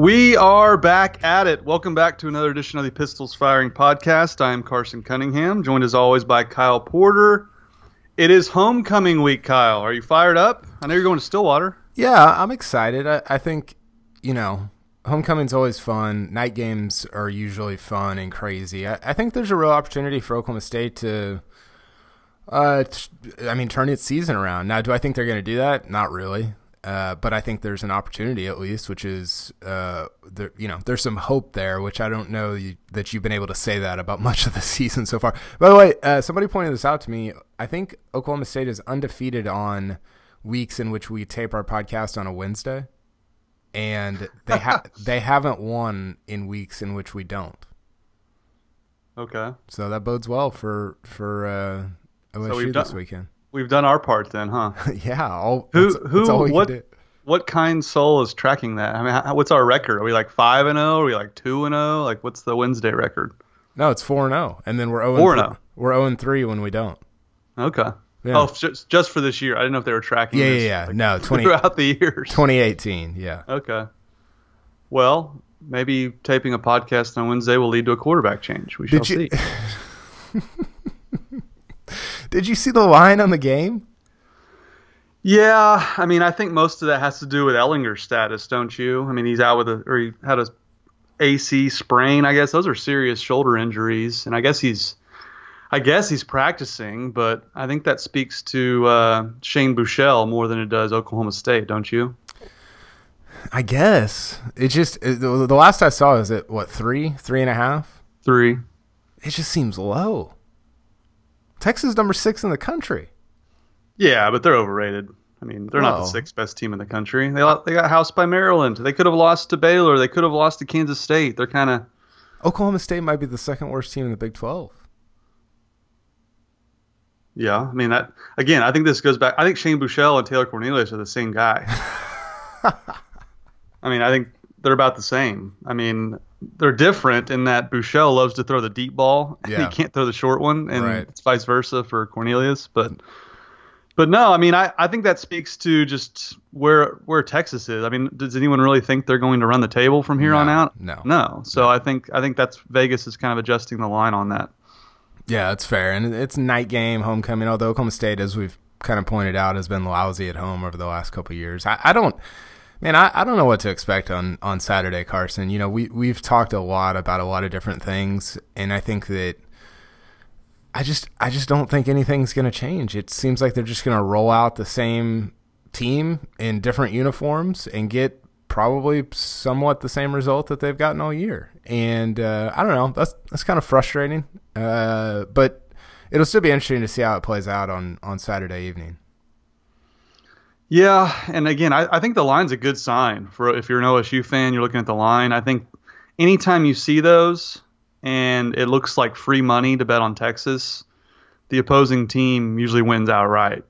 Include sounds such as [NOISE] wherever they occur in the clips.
We are back at it. Welcome back to another edition of the Pistols Firing Podcast. I am Carson Cunningham, joined as always by Kyle Porter. It is homecoming week, Kyle. Are you fired up? I know you're going to Stillwater. Yeah, I'm excited. I, I think, you know, homecoming's always fun. Night games are usually fun and crazy. I, I think there's a real opportunity for Oklahoma State to, uh, t- I mean, turn its season around. Now, do I think they're going to do that? Not really. Uh, but I think there's an opportunity at least, which is, uh, there, you know, there's some hope there, which I don't know you, that you've been able to say that about [LAUGHS] much of the season so far. By the way, uh, somebody pointed this out to me. I think Oklahoma State is undefeated on weeks in which we tape our podcast on a Wednesday, and they ha- [LAUGHS] they haven't won in weeks in which we don't. Okay. So that bodes well for for uh, OSU done- this weekend. We've done our part then, huh? [LAUGHS] yeah. All, Who that's- who that's what what kind soul is tracking that? I mean, how, what's our record? Are we like 5 and 0? Are we like 2 and 0? Like what's the Wednesday record? No, it's four and zero, and then we're zero. 4 and 0. We're zero and three when we don't. Okay. Yeah. Oh, just just for this year. I didn't know if they were tracking Yeah, this, yeah, yeah. like, No, [LAUGHS] 20, throughout the years. 2018. Yeah. Okay. Well, maybe taping a podcast on Wednesday will lead to a quarterback change. We shall you see. [LAUGHS] Did you see the line on the game? Yeah, I mean, I think most of that has to do with Ehlinger's status, don't you? I mean, he's out with a or he had a AC sprain. I guess those are serious shoulder injuries, and I guess he's, I guess he's practicing. But I think that speaks to uh, Shane Buechele more than it does Oklahoma State, don't you? I guess it just it, the, the last I saw is at what three, three and a half, three. It just seems low. Texas is number six in the country. Yeah, but they're overrated. I mean, they're not the sixth best team in the country. They they got housed by Maryland. They could have lost to Baylor. They could have lost to Kansas State. They're kind of Oklahoma State might be the second worst team in the Big Twelve. yeah. I mean that again. I think this goes back. I think Shane Buechele and Taylor Cornelius are the same guy. [LAUGHS] I mean, I think they're about the same. I mean, they're different in that Buechele loves to throw the deep ball. [LAUGHS] and Yeah. he can't throw the short one, and Right. it's vice versa for Cornelius. But but no, I mean, I, I think that speaks to just where where Texas is. I mean, does anyone really think they're going to run the table from here No, on out? no. no. So I think I think that's Vegas is kind of adjusting the line on that. Yeah, that's fair, and it's night game, homecoming. Although Oklahoma State, as we've kind of pointed out, has been lousy at home over the last couple of years. I, I don't, man, I, I don't know what to expect on on Saturday, Carson. You know, we we've talked a lot about a lot of different things, and I think that I just I just don't think anything's going to change. It seems like they're just going to roll out the same team in different uniforms and get probably somewhat the same result that they've gotten all year. And uh, I don't know. That's that's kind of frustrating. Uh, but it'll still be interesting to see how it plays out on on Saturday evening. Yeah, and again, I, I think the line's a good sign for if you're an OSU fan. You're looking at the line. I think anytime you see those and it looks like free money to bet on Texas, the opposing team usually wins outright.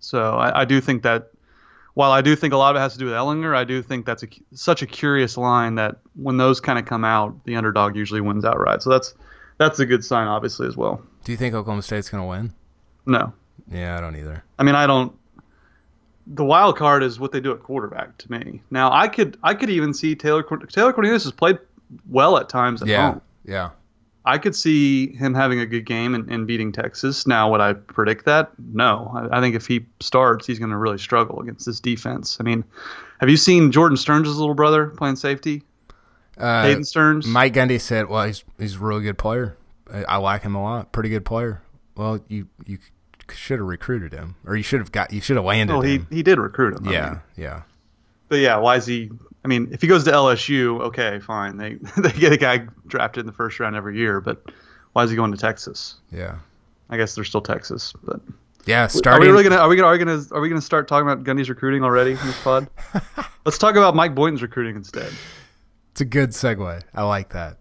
So I, I do think that while I do think a lot of it has to do with Ehlinger, I do think that's a, such a curious line that when those kind of come out, the underdog usually wins outright. So that's that's a good sign, obviously, as well. Do you think Oklahoma State's going to win? No, Yeah, I don't either. I mean, I don't. The wild card is what they do at quarterback to me. Now, I could I could even see Taylor Taylor Cornelius has played well at times at Yeah, home. yeah. I could see him having a good game and, and beating Texas. Now, would I predict that? No. I, I think if he starts, he's going to really struggle against this defense. I mean, have you seen Jordan Sterns' little brother playing safety? Uh, Caden Sterns. Mike Gundy said, "Well, he's he's a really good player. I, I like him a lot. Pretty good player. Well, you you should have recruited him, or you should have got you should have landed well, he him. he did recruit him. I yeah, mean. yeah, But yeah, why is he? I mean, if he goes to LSU, okay, fine. They [LAUGHS] they get a guy drafted in the first round every year, but why is he going to Texas? yeah, I guess they're still Texas, but yeah. are we really gonna are we gonna are we gonna are we gonna start talking about Gundy's recruiting already in this pod? [LAUGHS] Let's talk about Mike Boynton's recruiting instead. it's a good segue. I like that.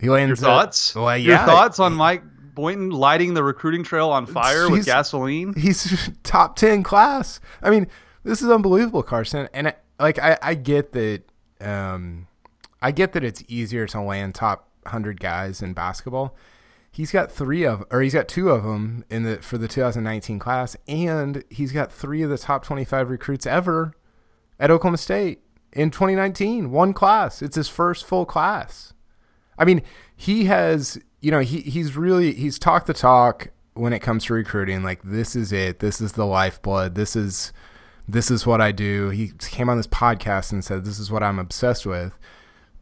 He lands Your at- thoughts? well, Your thoughts on Mike Boynton lighting the recruiting trail on fire with gasoline? He's [LAUGHS] top ten class. I mean, this is unbelievable, Carson. And I, like, I, I get that. Um, I get that it's easier to land top hundred guys in basketball. He's got three of, or he's got two of them in the for the 2019 class, and he's got three of the top 25 recruits ever at Oklahoma State. in 2019, one class. It's his first full class. I mean, he has, you know, he he's really he's talked the talk when it comes to recruiting. Like this is it. This is the lifeblood. This is this is what I do. He came on this podcast and said this is what I'm obsessed with.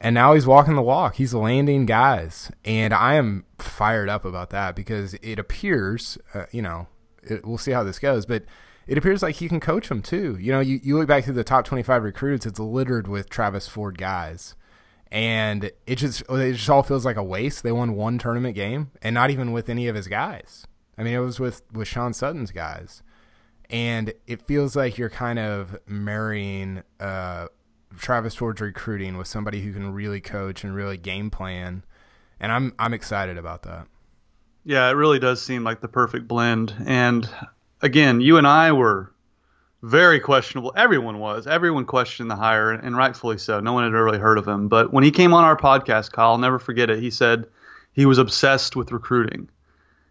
And now he's walking the walk. He's landing guys, and I am fired up about that because it appears, uh, you know, it, we'll see how this goes, but it appears like he can coach them too. You know, you, you look back to the top 25 recruits, it's littered with Travis Ford guys. And it just it just all feels like a waste. They won one tournament game and not even with any of his guys. I mean, it was with with Sean Sutton's guys. And it feels like you're kind of marrying uh, Travis Ford's recruiting with somebody who can really coach and really game plan. And I'm I'm excited about that. Yeah, it really does seem like the perfect blend. And again, you and I were very questionable. Everyone was. Everyone questioned the hire, and rightfully so. No one had really heard of him. But when he came on our podcast, Kyle, I'll never forget it. He said he was obsessed with recruiting.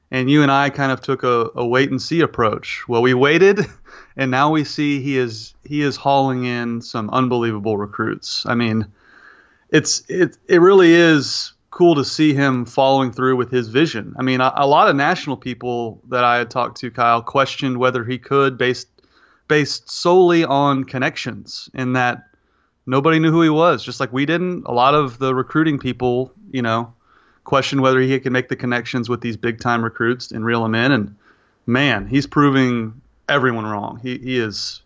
And you and I kind of took a, a wait and see approach. Well, we waited, [LAUGHS] and now we see he is he is hauling in some unbelievable recruits. I mean, it's it it really is cool to see him following through with his vision. I mean, a, a, lot of national people that I had talked to, Kyle, questioned whether he could based based solely on connections in that nobody knew who he was, just like we didn't. A lot of the recruiting people, you know, questioned whether he could make the connections with these big time recruits and reel them in. And man, he's proving everyone wrong. He he is.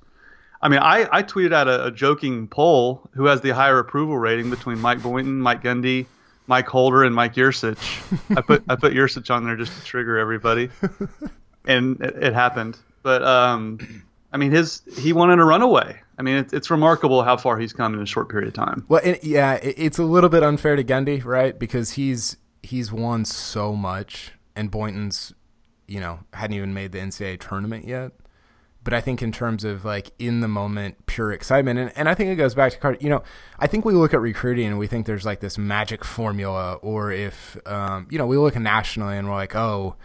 I mean, I, I tweeted out a, a joking poll who has the higher approval rating between Mike Boynton, Mike Gundy, Mike Holder and Mike Yurcich. I put I put Yurcich on there just to trigger everybody, [LAUGHS] and it, it happened. But um, I mean, his he wanted a runaway. I mean, it's it's remarkable how far he's come in a short period of time. Well, yeah, it's a little bit unfair to Gundy, right? Because he's he's won so much, and Boynton's, you know, hadn't even made the NCAA tournament yet but I think in terms of like in the moment pure excitement, and, and I think it goes back to card. You know, I think we look at recruiting and we think there's like this magic formula, or if um, you know we look nationally and we're like, oh,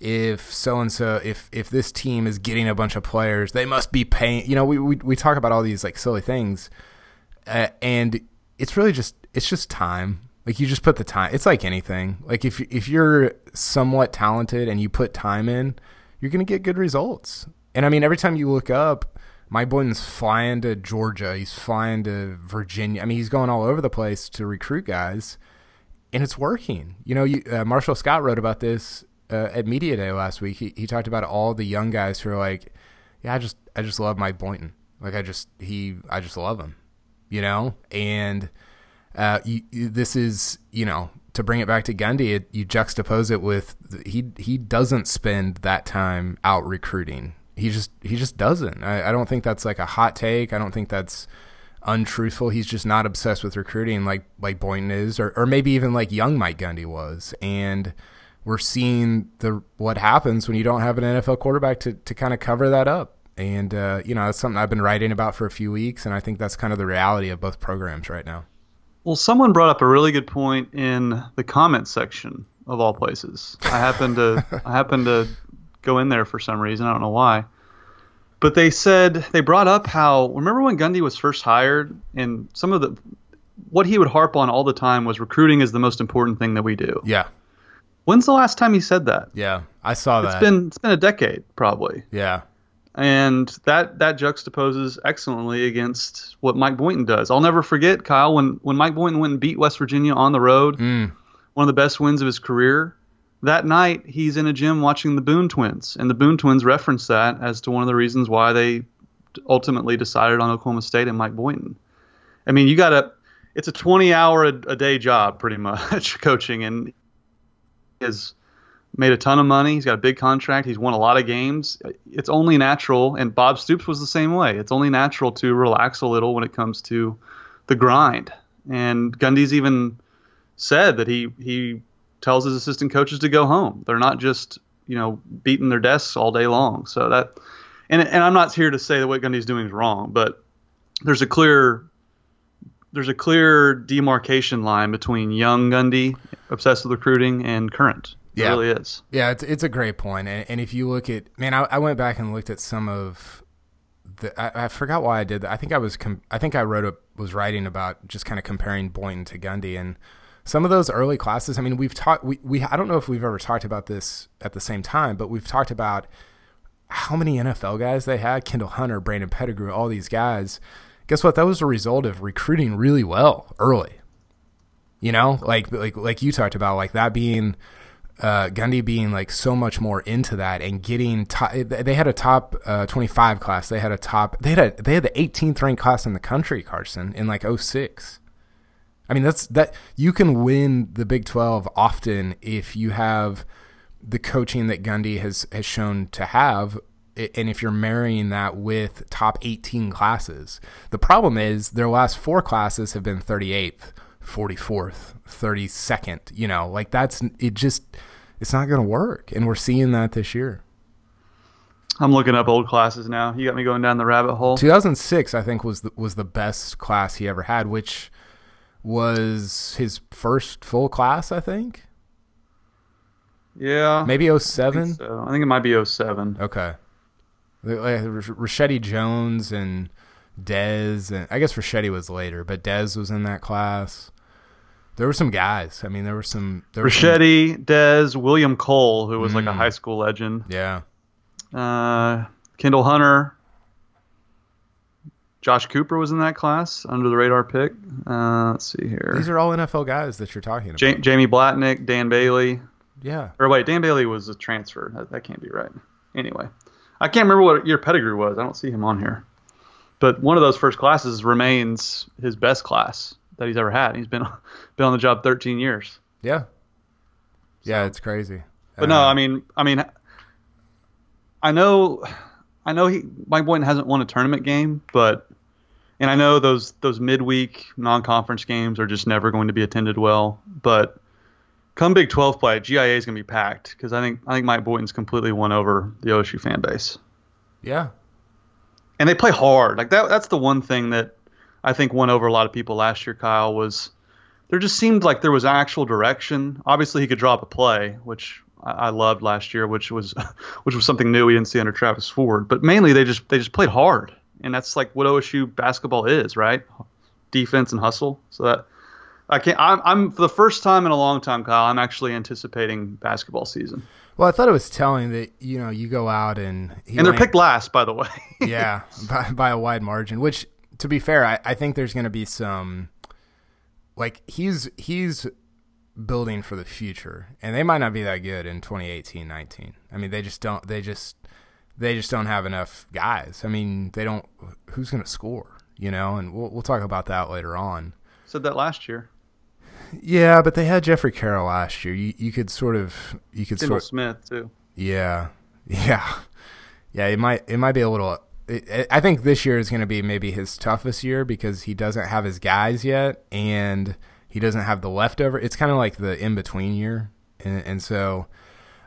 if so and so, if if this team is getting a bunch of players, they must be paying. You know, we we we talk about all these like silly things, uh, and it's really just it's just time. Like you just put the time. It's like anything. Like if if you're somewhat talented and you put time in, you're gonna get good results. And I mean, every time you look up, Mike Boynton's flying to Georgia. He's flying to Virginia. I mean, he's going all over the place to recruit guys, and it's working. You know, you, uh, Marshall Scott wrote about this uh, at Media Day last week. He, he talked about all the young guys who are like, "Yeah, I just I just love Mike Boynton. Like, I just he I just love him." You know, and uh, you, this is you know to bring it back to Gundy, it, you juxtapose it with he he doesn't spend that time out recruiting he just he just doesn't. I, I don't think that's like a hot take. I don't think that's untruthful. He's just not obsessed with recruiting like like Boynton is, or or maybe even like young Mike Gundy was. And we're seeing the what happens when you don't have an NFL quarterback to to kind of cover that up. And uh, you know that's something I've been writing about for a few weeks, and I think that's kind of the reality of both programs right now. Well, someone brought up a really good point in the comment section of all places. I happened to [LAUGHS] I happened to go in there for some reason. I don't know why. But they said they brought up how remember when Gundy was first hired and some of the what he would harp on all the time was recruiting is the most important thing that we do. Yeah. When's the last time he said that? Yeah, I saw that. It's been it's been a decade probably. Yeah. And that that juxtaposes excellently against what Mike Boynton does. I'll never forget Kyle when when Mike Boynton went and beat West Virginia on the road, mm. one of the best wins of his career that night he's in a gym watching the Boone twins, and the Boone twins reference that as to one of the reasons why they ultimately decided on Oklahoma State and Mike Boynton. I mean, you got to it's a 20 hour a, a, day job pretty [LAUGHS] much coaching, and has made a ton of money. He's got a big contract. He's won a lot of games. It's only natural, and Bob Stoops was the same way. It's only natural to relax a little when it comes to the grind. And Gundy's even said that he he tells his assistant coaches to go home. They're not just you know beating their desks all day long. So that, and and I'm not here to say that what Gundy's doing is wrong, but there's a clear there's a clear demarcation line between young Gundy, obsessed with recruiting, and current. It yeah. really is. Yeah, it's it's a great point. And, and if you look at man, I, I went back and looked at some of the, I, I, forgot why I did that. I think I was com- I think I wrote a, was writing about just kind of comparing Boynton to Gundy and some of those early classes. I mean, we've talked we, we I don't know if we've ever talked about this at the same time, but we've talked about how many NFL guys they had, Kendall Hunter, Brandon Pettigrew, all these guys. Guess what? That was a result of recruiting really well early. You know, like like like you talked about, like that being uh, Gundy being like so much more into that and getting they had a top uh, 25 class. They had a top they had a they had the 18th ranked class in the country, Carson, in like 06. I mean, that's that you can win the Big 12 often if you have the coaching that Gundy has has shown to have and if you're marrying that with top 18 classes. The problem is their last four classes have been 38th, 44th, 32nd, you know, like that's it just it's not going to work and we're seeing that this year. I'm looking up old classes now. You got me going down the rabbit hole. 2006 I think was the, was the best class he ever had, which was his first full class, I think. Yeah. Maybe 07? I think, so. I think it might be 07. Okay. Like Rashedi Jones and Dez, and I guess Rashedi was later, but Dez was in that class. There were some guys. I mean, there were some. There were some... Dez, William Cole, who was mm. like a mm. high school legend. Yeah. Uh, Kendall Hunter. Josh Cooper was in that class, under the radar pick. Uh, let's see here. These are all NFL guys that you're talking about. Ja- Jamie Blatnick, Dan Bailey. Yeah. Or wait, Dan Bailey was a transfer. That, that can't be right. Anyway, I can't remember what your pedigree was. I don't see him on here. But one of those first classes remains his best class that he's ever had. He's been [LAUGHS] been on the job 13 years. Yeah. Yeah, so. it's crazy. But um, no, I mean, I mean, I know, I know he Mike Boynton hasn't won a tournament game, but and I know those those midweek non-conference games are just never going to be attended well. But come Big 12 play, GIA is going to be packed because I think I think Mike Boynton's completely won over the OSU fan base. Yeah. And they play hard. Like that. That's the one thing that I think won over a lot of people last year. Kyle was there just seemed like there was actual direction. Obviously, he could drop a play, which I, I loved last year, which was [LAUGHS] which was something new we didn't see under Travis Ford. But mainly, they just they just played hard, and that's like what OSU basketball is, right? Defense and hustle. So that I can't. I'm, I'm for the first time in a long time, Kyle. I'm actually anticipating basketball season. Well, I thought it was telling that you know you go out and and they're picked last, by the way. [LAUGHS] yeah, by, by a wide margin. Which, to be fair, I, I think there's going to be some like he's he's building for the future, and they might not be that good in 2018, 19. I mean, they just don't. They just they just don't have enough guys. I mean, they don't. Who's going to score? You know, and we'll we'll talk about that later on. Said that last year. Yeah, but they had Jeffrey Carroll last year. You you could sort of you could Kendall sort Smith too. Yeah, yeah, yeah. It might it might be a little. It, it, I think this year is going to be maybe his toughest year because he doesn't have his guys yet, and he doesn't have the leftover. It's kind of like the in between year, and, and so.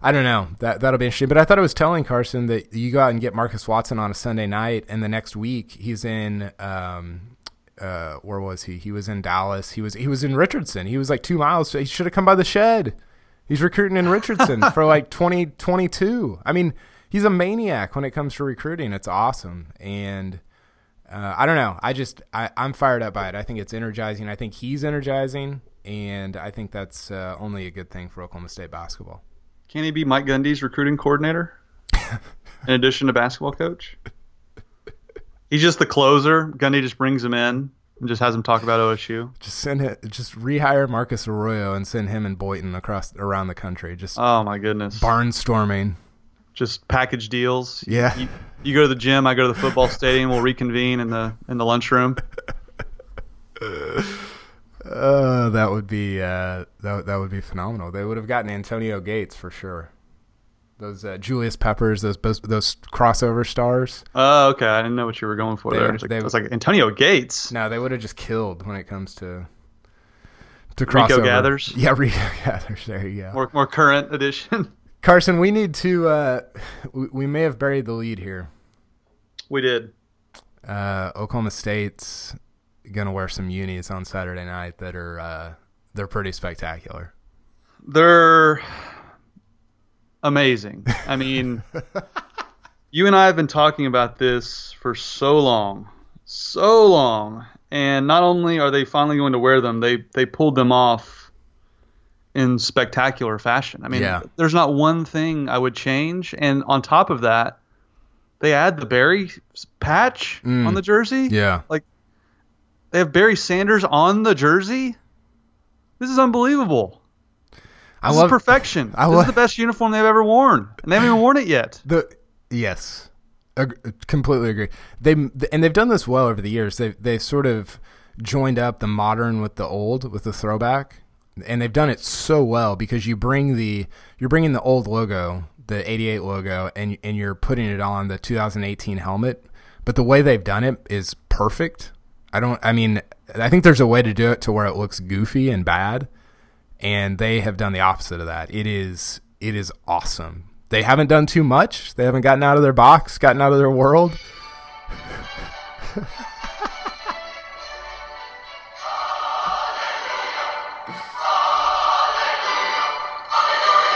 I don't know. That that'll be interesting. But I thought it was telling Carson that you go out and get Marcus Watson on a Sunday night, and the next week he's in um, uh, where was he? He was in Dallas. He was he was in Richardson. He was like two miles. He should have come by the shed. He's recruiting in Richardson [LAUGHS] for like 2022. I mean, he's a maniac when it comes to recruiting. It's awesome. And uh, I don't know. I just I, I'm fired up by it. I think it's energizing. I think he's energizing, and I think that's uh, only a good thing for Oklahoma State basketball. Can he be Mike Gundy's recruiting coordinator [LAUGHS] in addition to basketball coach? He's just the closer. Gundy just brings him in and just has him talk about OSU. Just send it. Just rehire Marcus Arroyo and send him and Boynton across around the country. Just oh my goodness, barnstorming. Just package deals. Yeah. You, you go to the gym. I go to the football [LAUGHS] stadium. We'll reconvene in the in the lunchroom. [LAUGHS] Uh, that would be uh, that that would be phenomenal. They would have gotten Antonio Gates for sure those uh, Julius Peppers, those those crossover stars. Oh, okay. I didn't know what you were going for they, there. I was, like, they, I was like Antonio Gates. No, they would have just killed when it comes to to crossover. Rico Gathers. [LAUGHS] Yeah, Rico [LAUGHS] Gathers. There you go. More more current edition. [LAUGHS] Carson, we need to. Uh, we, we may have buried the lead here. We did. Uh, Oklahoma State's gonna wear some unis on Saturday night that are uh, they're pretty spectacular. They're amazing. I mean, [LAUGHS] You and I have been talking about this for so long, so long, and not only are they finally going to wear them, they they pulled them off in spectacular fashion. I mean, Yeah. there's not one thing I would change, and on top of that, they add the Barry patch Mm. on the jersey. Yeah. Like they have Barry Sanders on the jersey. This is unbelievable. I This love is perfection. I this love- is the best uniform they've ever worn, and they haven't even worn it yet. the yes. Ag- completely agree. They and they've done this well over the years. They they sort of joined up the modern with the old with the throwback, and they've done it so well because you bring the you're bringing the old logo, the '88 logo, and and you're putting it on the 2018 helmet. But the way they've done it is perfect. I don't. I mean, I think there's a way to do it to where it looks goofy and bad, and they have done the opposite of that. It is it is awesome. They haven't done too much. They haven't gotten out of their box, gotten out of their world.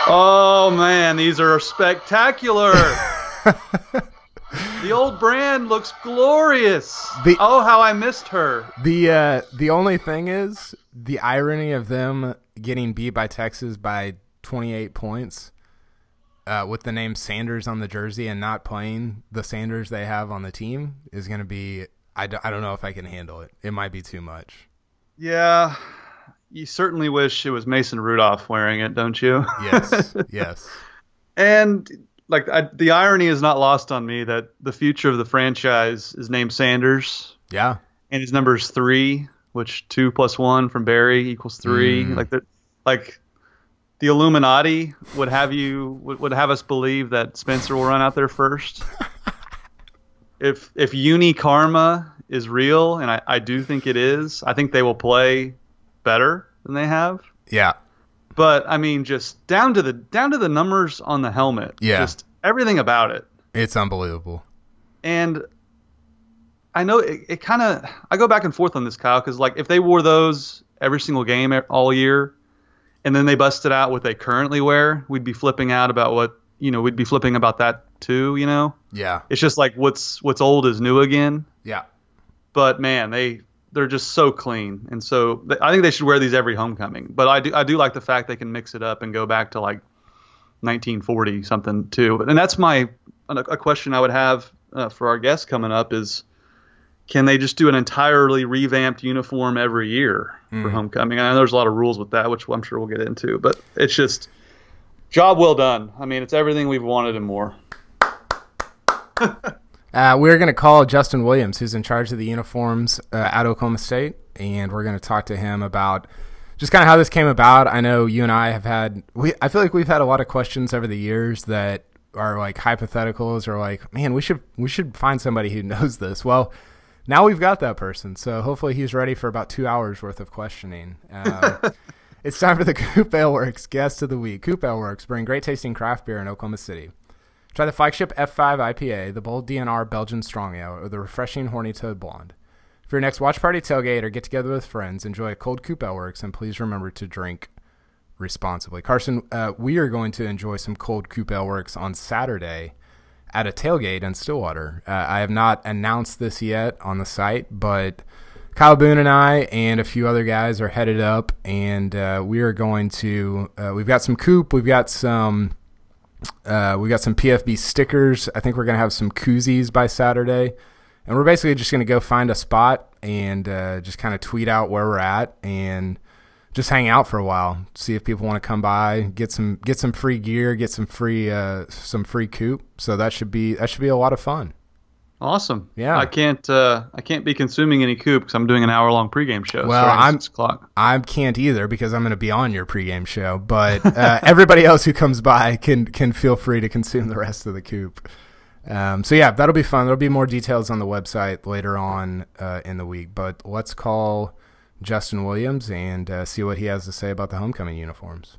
Oh man, these are spectacular. [LAUGHS] the old brand looks glorious. The- oh, how I missed her. The uh, the only thing is the irony of them getting beat by Texas by 28 points uh, with the name Sanders on the jersey and not playing the Sanders they have on the team is going to be. I, d- I don't know if I can handle it. It might be too much. Yeah, you certainly wish it was Mason Rudolph wearing it, don't you? Yes, [LAUGHS] yes. And like I, the irony is not lost on me that the future of the franchise is named Sanders, Yeah. and his number is three, which two plus one from Barry equals three. Mm. Like the like the Illuminati would have you would, would have us believe that Spencer will run out there first. [LAUGHS] if if uni karma is real, and I, I do think it is, I think they will play better than they have. Yeah. But I mean, just down to the down to the numbers on the helmet, Yeah. just everything about it. It's unbelievable. And I know it, it kind of I go back and forth on this, Kyle, because like if they wore those every single game all year, and then they busted out what they currently wear, we'd be flipping out about what you know we'd be flipping about that too. You know, Yeah. it's just like what's what's old is new again. Yeah. But man, they they're just so clean, and so th- I think they should wear these every homecoming. But I do I do like the fact they can mix it up and go back to like 1940 something too. And that's my a question I would have uh, for our guests coming up is can they just do an entirely revamped uniform every year for homecoming? I know there's a lot of rules with that, which I'm sure we'll get into, but it's just job well done. I mean, it's everything we've wanted and more. [LAUGHS] Uh, we're going to call Justin Williams, who's in charge of the uniforms uh, at Oklahoma State, and we're going to talk to him about just kind of how this came about. I know you and I have had, we, I feel like we've had a lot of questions over the years that are like hypotheticals or like, man, we should we should find somebody who [LAUGHS] knows this. Well, now we've got that person, so hopefully he's ready for about two hours worth of questioning. Um, [LAUGHS] it's time for the Coop Ale Works guest of the week. Coop Ale Works bring great tasting craft beer in Oklahoma City. Try the flagship F5 IPA, the bold DNR Belgian Strong Ale, or the refreshing Horny Toad Blonde. For your next watch party, tailgate, or get together with friends, enjoy a cold Coop Works, and please remember to drink responsibly. Carson, uh, we are going to enjoy some cold Coop Works on Saturday at a tailgate in Stillwater. Uh, I have not announced this yet on the site, but Kyle Boone and I and a few other guys are headed up, and uh, we are going to. Uh, we've got some Coop, we've got some. Uh, we got some PFB stickers. I think we're gonna have some koozies by Saturday, and we're basically just gonna go find a spot and uh, just kind of tweet out where we're at and just hang out for a while. See if people want to come by, get some get some free gear, get some free uh, some free coop. So that should be that should be a lot of fun. Awesome. Yeah. I can't. Uh, I can't be consuming any coop because I'm doing an hour long pregame show. Well, I'm- six o'clock. I can't either because I'm going to be on your pregame show. But uh, [LAUGHS] everybody else who comes by can can feel free to consume the rest of the coop. Um, so yeah, that'll be fun. There'll be more details on the website later on uh, in the week. But let's call Justin Williams and uh, see what he has to say about the homecoming uniforms.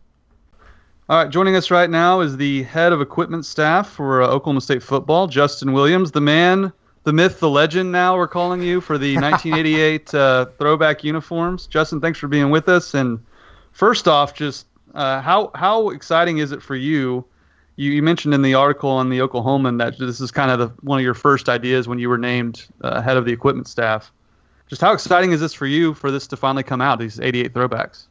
All right, joining us right now is the head of equipment staff for uh, Oklahoma State football, Justin Williams, the man, the myth, the legend. Now we're calling you for the [LAUGHS] 1988 uh, throwback uniforms. Justin, thanks for being with us. And first off, just uh, how how exciting is it for you you, you mentioned in the article on the Oklahoman that this is kind of the, one of your first ideas when you were named uh, head of the equipment staff. Just how exciting is this for you for this to finally come out? These 88 throwbacks.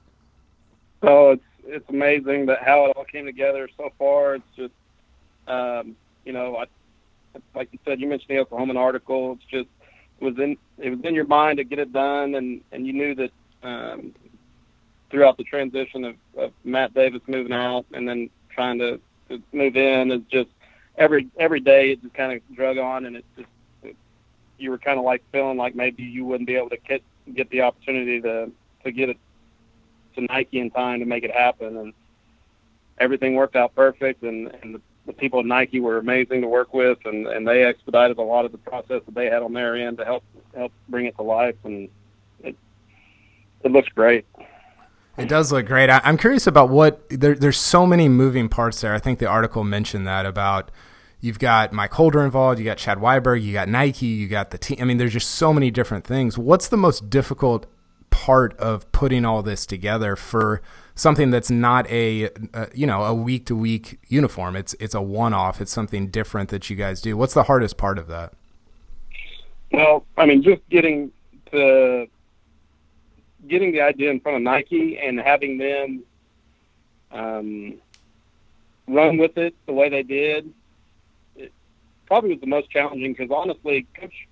Oh, it's it's amazing that how it all came together so far. It's just, um, you know, I, like you said, you mentioned the Oklahoman article. It's just it was in it was in your mind to get it done, and and you knew that um, throughout the transition of, of Matt Davis moving out and then trying to, to move in is just every every day it just kind of drug on, and it just it, you were kind of like feeling like maybe you wouldn't be able to get get the opportunity to to get it to Nike in time to make it happen, and everything worked out perfect, and and the, the people at Nike were amazing to work with, and and they expedited a lot of the process that they had on their end to help help bring it to life, and it it looks great. It does look great. I, am curious about what there, there's so many moving parts there. I think the article mentioned that about you've got Mike Holder involved, you got Chad Weiberg, you got Nike, you got the team. I mean, there's just so many different things. What's the most difficult part of putting all this together for something that's not a, a you know a week to week uniform? It's it's a one off. It's something different that you guys do. What's the hardest part of that? Well, I mean, just getting the getting the idea in front of Nike and having them um, run with it the way they did, it probably was the most challenging because honestly, Coach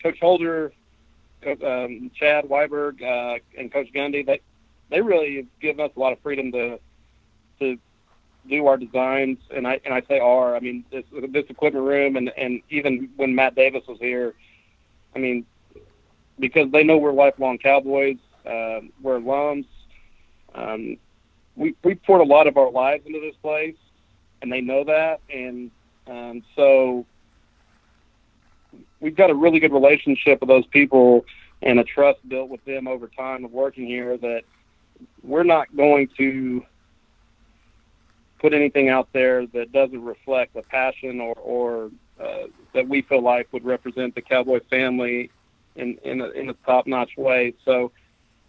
Coach Holder, um, Chad Weiberg, uh, and Coach Gundy, they they really have given us a lot of freedom to to do our designs, and I and I say our, I mean this this equipment room, and and even when Matt Davis was here, I mean because they know we're lifelong Cowboys, uh, we're alums. Um, we we poured a lot of our lives into this place, and they know that, and um, so we've got a really good relationship with those people and a trust built with them over time of working here that we're not going to put anything out there that doesn't reflect the passion or, or uh, that we feel like would represent the Cowboy family in in a, in a top notch way. So,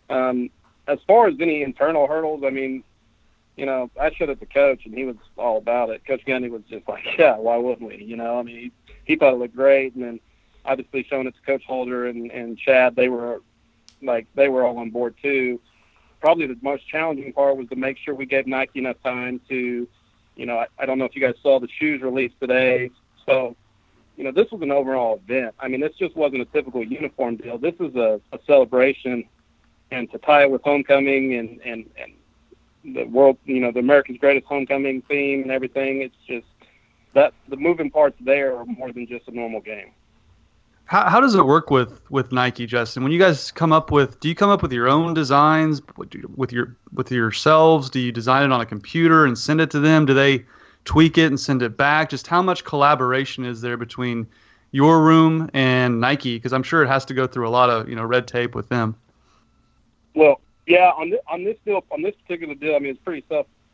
um, as far as any internal hurdles, I mean, you know, I showed it to coach and he was all about it. Coach Gundy was just like, [LAUGHS] yeah, why wouldn't we? You know, I mean, he, he thought it looked great. And then obviously showing it to Coach Holder and, and Chad, they were like, they were all on board too. Probably the most challenging part was to make sure we gave Nike enough time to, you know, I, I don't know if you guys saw the shoes released today. So you know, this was an overall event. I mean, this just wasn't a typical uniform deal. This is a, a celebration, and to tie it with homecoming and and and the world, you know, the America's Greatest Homecoming theme and everything. It's just that the moving parts there are more than just a normal game. How, how does it work with, with Nike, Justin? When you guys come up with, do you come up with your own designs with your with yourselves? Do you design it on a computer and send it to them? Do they tweak it and send it back? Just how much collaboration is there between your room and Nike? Because I'm sure it has to go through a lot of you know red tape with them. Well, yeah, on this, on this deal, on this particular deal, I mean, it's pretty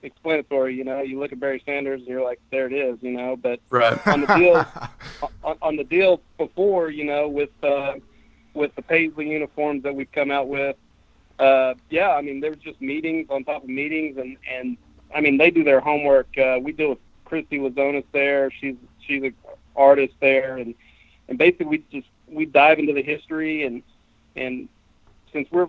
self-explanatory. You know, you look at Barry Sanders, and you're like, there it is. You know, but right. on the deal, [LAUGHS] on, on the deal before, you know, with uh, with the Paisley uniforms that we've come out with, uh, yeah, I mean, there was just meetings on top of meetings, and and I mean, they do their homework. Uh, we deal with Christy Lazonis there. She's she's an artist there, and and basically we just we dive into the history and and since we're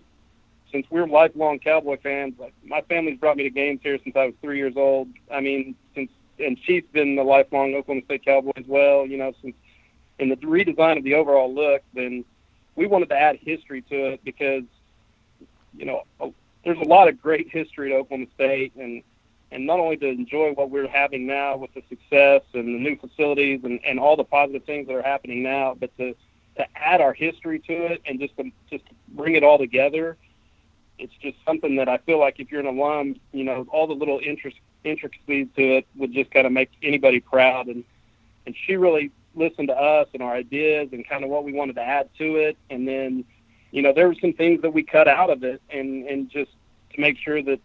since we're lifelong Cowboy fans, like my family's brought me to games here since I was three years old. I mean, since and she's been a lifelong Oklahoma State Cowboy as well. You know, since in the redesign of the overall look, then we wanted to add history to it because you know there's a lot of great history at Oklahoma State, and and not only to enjoy what we're having now with the success and the new facilities and, and all the positive things that are happening now, but to to add our history to it and just to just bring it all together. It's just something that I feel like if you're an alum, you know, all the little interest, intricacies to it would just kind of make anybody proud. And and she really listened to us and our ideas and kind of what we wanted to add to it. And then, you know, there were some things that we cut out of it and and just to make sure that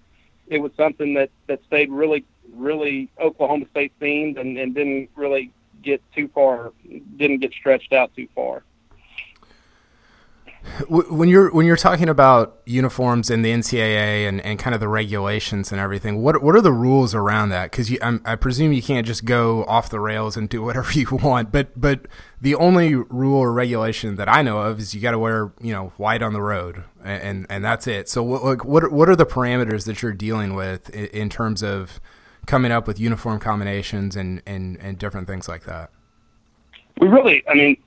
it was something that that stayed really really Oklahoma State themed and, and didn't really get too far, didn't get stretched out too far. When you're when you're talking about uniforms and the NCAA and, and kind of the regulations and everything, what what are the rules around that? Because I presume you can't just go off the rails and do whatever [LAUGHS] you want. But but the only rule or regulation that I know of is you got to wear you know white on the road, and and, and that's it. So what what what are the parameters that you're dealing with in, in terms of coming up with uniform combinations and, and and different things like that? We really, I mean,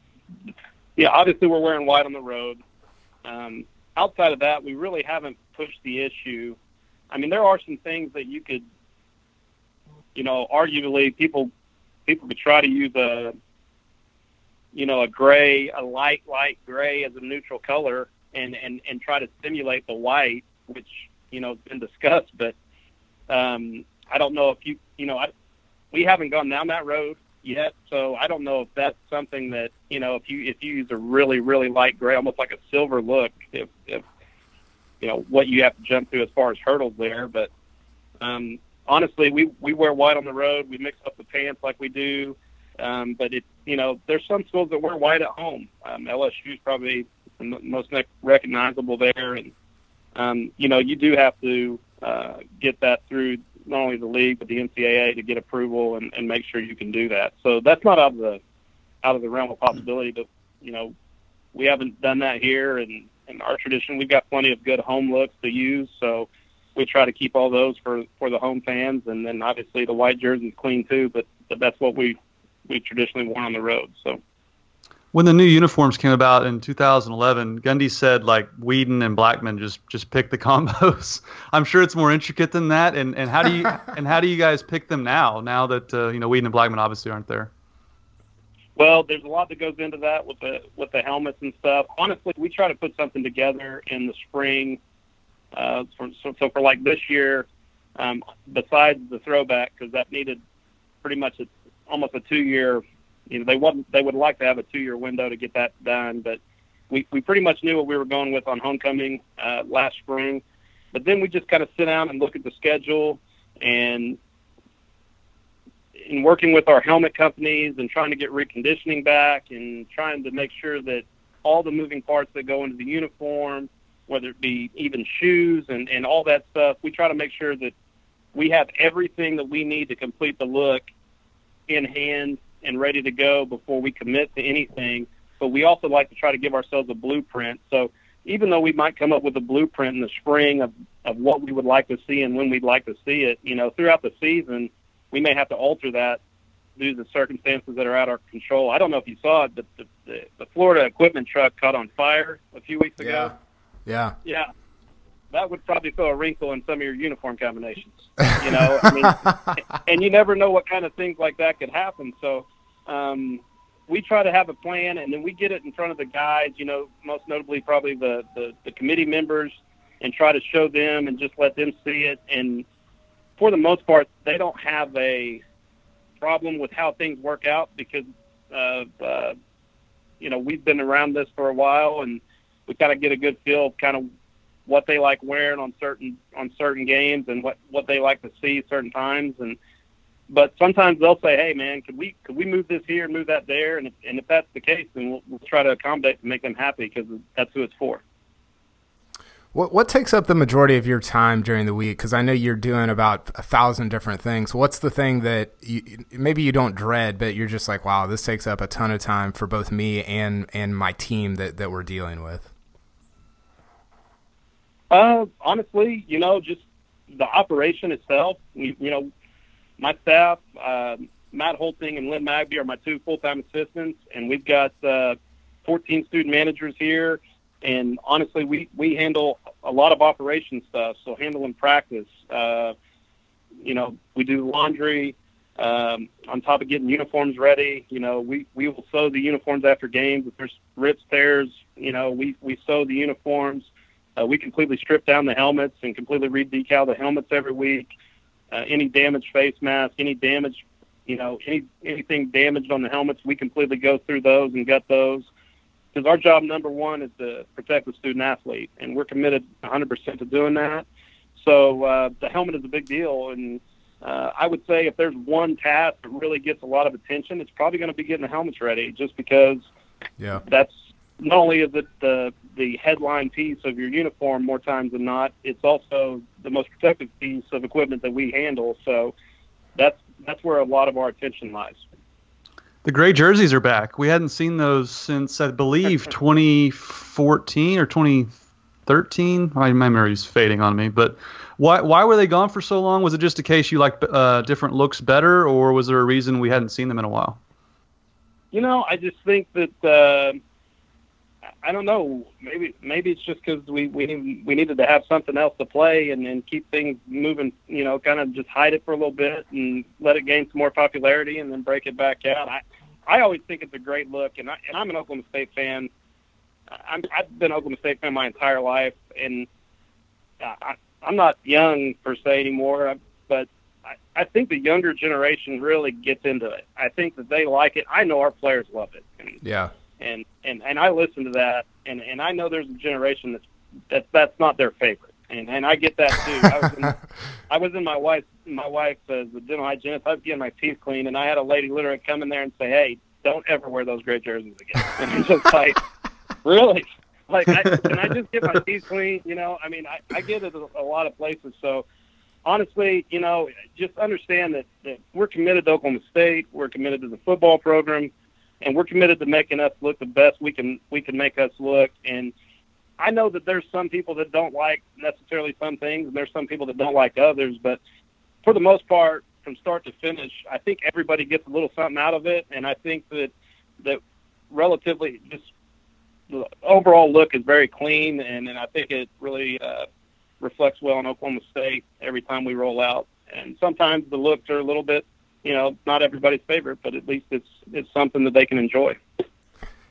yeah, obviously we're wearing white on the road. Um, outside of that, we really haven't pushed the issue. I mean, there are some things that you could, you know, arguably people people could try to use a, you know, a gray, a light light gray as a neutral color, and and and try to simulate the white, which you know has been discussed. But um, I don't know if you, you know, I, we haven't gone down that road yet. So I don't know if that's something that you know if you if you use a really really light gray, almost like a silver look, if if you know what you have to jump through as far as hurdles there. But um, honestly, we we wear white on the road. We mix up the pants like we do. Um, but it you know there's some schools that wear white at home. Um, LSU is probably the most recognizable there, and um, you know you do have to uh, get that through not only the league but the NCAA to get approval and, and make sure you can do that. So that's not out of the out of the realm of possibility. But you know, we haven't done that here, and in our tradition, we've got plenty of good home looks to use. So we try to keep all those for for the home fans, and then obviously the white jersey is clean too. But but that's what we we traditionally wore on the road. So when the new uniforms came about in 2011, Gundy said like Weeden and Blackmon just just pick the [LAUGHS] combos. I'm sure it's more intricate than that. And and how do you [LAUGHS] and how do you guys pick them now? Now that uh, you know Weeden and Blackmon obviously aren't there. Well, there's a lot that goes into that with the with the helmets and stuff. Honestly, we try to put something together in the spring. Uh, for, so, so for like this year, um, besides the throwback, because that needed pretty much a, almost a two year you know they want they would like to have a two year window to get that done, but we we pretty much knew what we were going with on homecoming uh, last spring. But then we just kind of sit down and look at the schedule and in working with our helmet companies and trying to get reconditioning back and trying to make sure that all the moving parts that go into the uniform, whether it be even shoes and, and all that stuff, we try to make sure that we have everything that we need to complete the look in hand and ready to go before we commit to anything. But we also like to try to give ourselves a blueprint. So even though we might come up with a blueprint in the spring of, of what we would like to see and when we'd like to see it, you know, throughout the season, we may have to alter that due to the circumstances that are out of our control. I don't know if you saw it, but the, the, the Florida equipment truck caught on fire a few weeks ago. Yeah. Yeah. Yeah that would probably throw a wrinkle in some of your uniform combinations. You know, I mean, [LAUGHS] and you never know what kind of things like that could happen. So, um, we try to have a plan, and then we get it in front of the guys. You know, most notably probably the the, the committee members, and try to show them and just let them see it. And for the most part, they don't have a problem with how things work out because, uh, uh, you know, we've been around this for a while, and we kind of get a good feel of kind of what they like wearing on certain on certain games and what what they like to see certain times and but sometimes they'll say hey man could we could we move this here and move that there and if, and if that's the case then we'll, we'll try to accommodate and make them happy because that's who it's for what what takes up the majority of your time during the week? Because I know you're doing about a thousand different things. What's the thing that you, maybe you don't dread, but you're just like, wow, this takes up a ton of time for both me and and my team that that we're dealing with. Uh, honestly, you know, just the operation itself. We, you know, my staff, uh, Matt Holting and Lynn Magby are my two full-time assistants, and we've got uh, 14 student managers here. And honestly, we we handle a lot of operation stuff. So handling practice, uh, you know, we do laundry. Um, on top of getting uniforms ready, you know, we, we will sew the uniforms after games. If there's rips, tears, you know, we, we sew the uniforms. Uh, we completely strip down the helmets and completely redecal the helmets every week. Uh, any damaged face mask, any damage, you know, any anything damaged on the helmets, we completely go through those and gut those. Because our job number one is to protect the student athlete, and we're committed 100% to doing that. So uh, the helmet is a big deal, and uh, I would say if there's one task that really gets a lot of attention, it's probably going to be getting the helmets ready, just because yeah. that's not only is it the the headline piece of your uniform more times than not, it's also the most protective piece of equipment that we handle. So that's that's where a lot of our attention lies. The gray jerseys are back. We hadn't seen those since I believe [LAUGHS] 2014 or 2013. My memory's fading on me, but why why were they gone for so long? Was it just a case you like uh, different looks better, or was there a reason we hadn't seen them in a while? You know, I just think that uh, I don't know. Maybe maybe it's just because we we we needed to have something else to play and, and keep things moving. You know, kind of just hide it for a little bit and let it gain some more popularity and then break it back out. I I always think it's a great look, and I and I'm an Oklahoma State fan. I'm, I've been Oklahoma State fan my entire life, and I, I'm not young per se anymore, but I, I think the younger generation really gets into it. I think that they like it. I know our players love it. Yeah. And and and I listen to that, and and I know there's a generation that's that that's not their favorite, and and I get that too. I was in, [LAUGHS] I was in my wife my wife as a uh, dental hygienist. I was getting my teeth cleaned, and I had a lady literally come in there and say, "Hey, don't ever wear those gray jerseys again." [LAUGHS] And I'm just like, really? Like, I, can I just get my teeth clean? You know, I mean, I, I get it a, a lot of places. So, honestly, you know, just understand that, that we're committed to Oklahoma State. We're committed to the football program, and we're committed to making us look the best we can we can make us look. And I know that there's some people that don't like necessarily some things, and there's some people that don't like others. But for the most part, from start to finish, I think everybody gets a little something out of it, and I think that that relatively just the overall look is very clean, and, and I think it really uh, reflects well on Oklahoma State every time we roll out. And sometimes the looks are a little bit, you know, not everybody's favorite, but at least it's it's something that they can enjoy.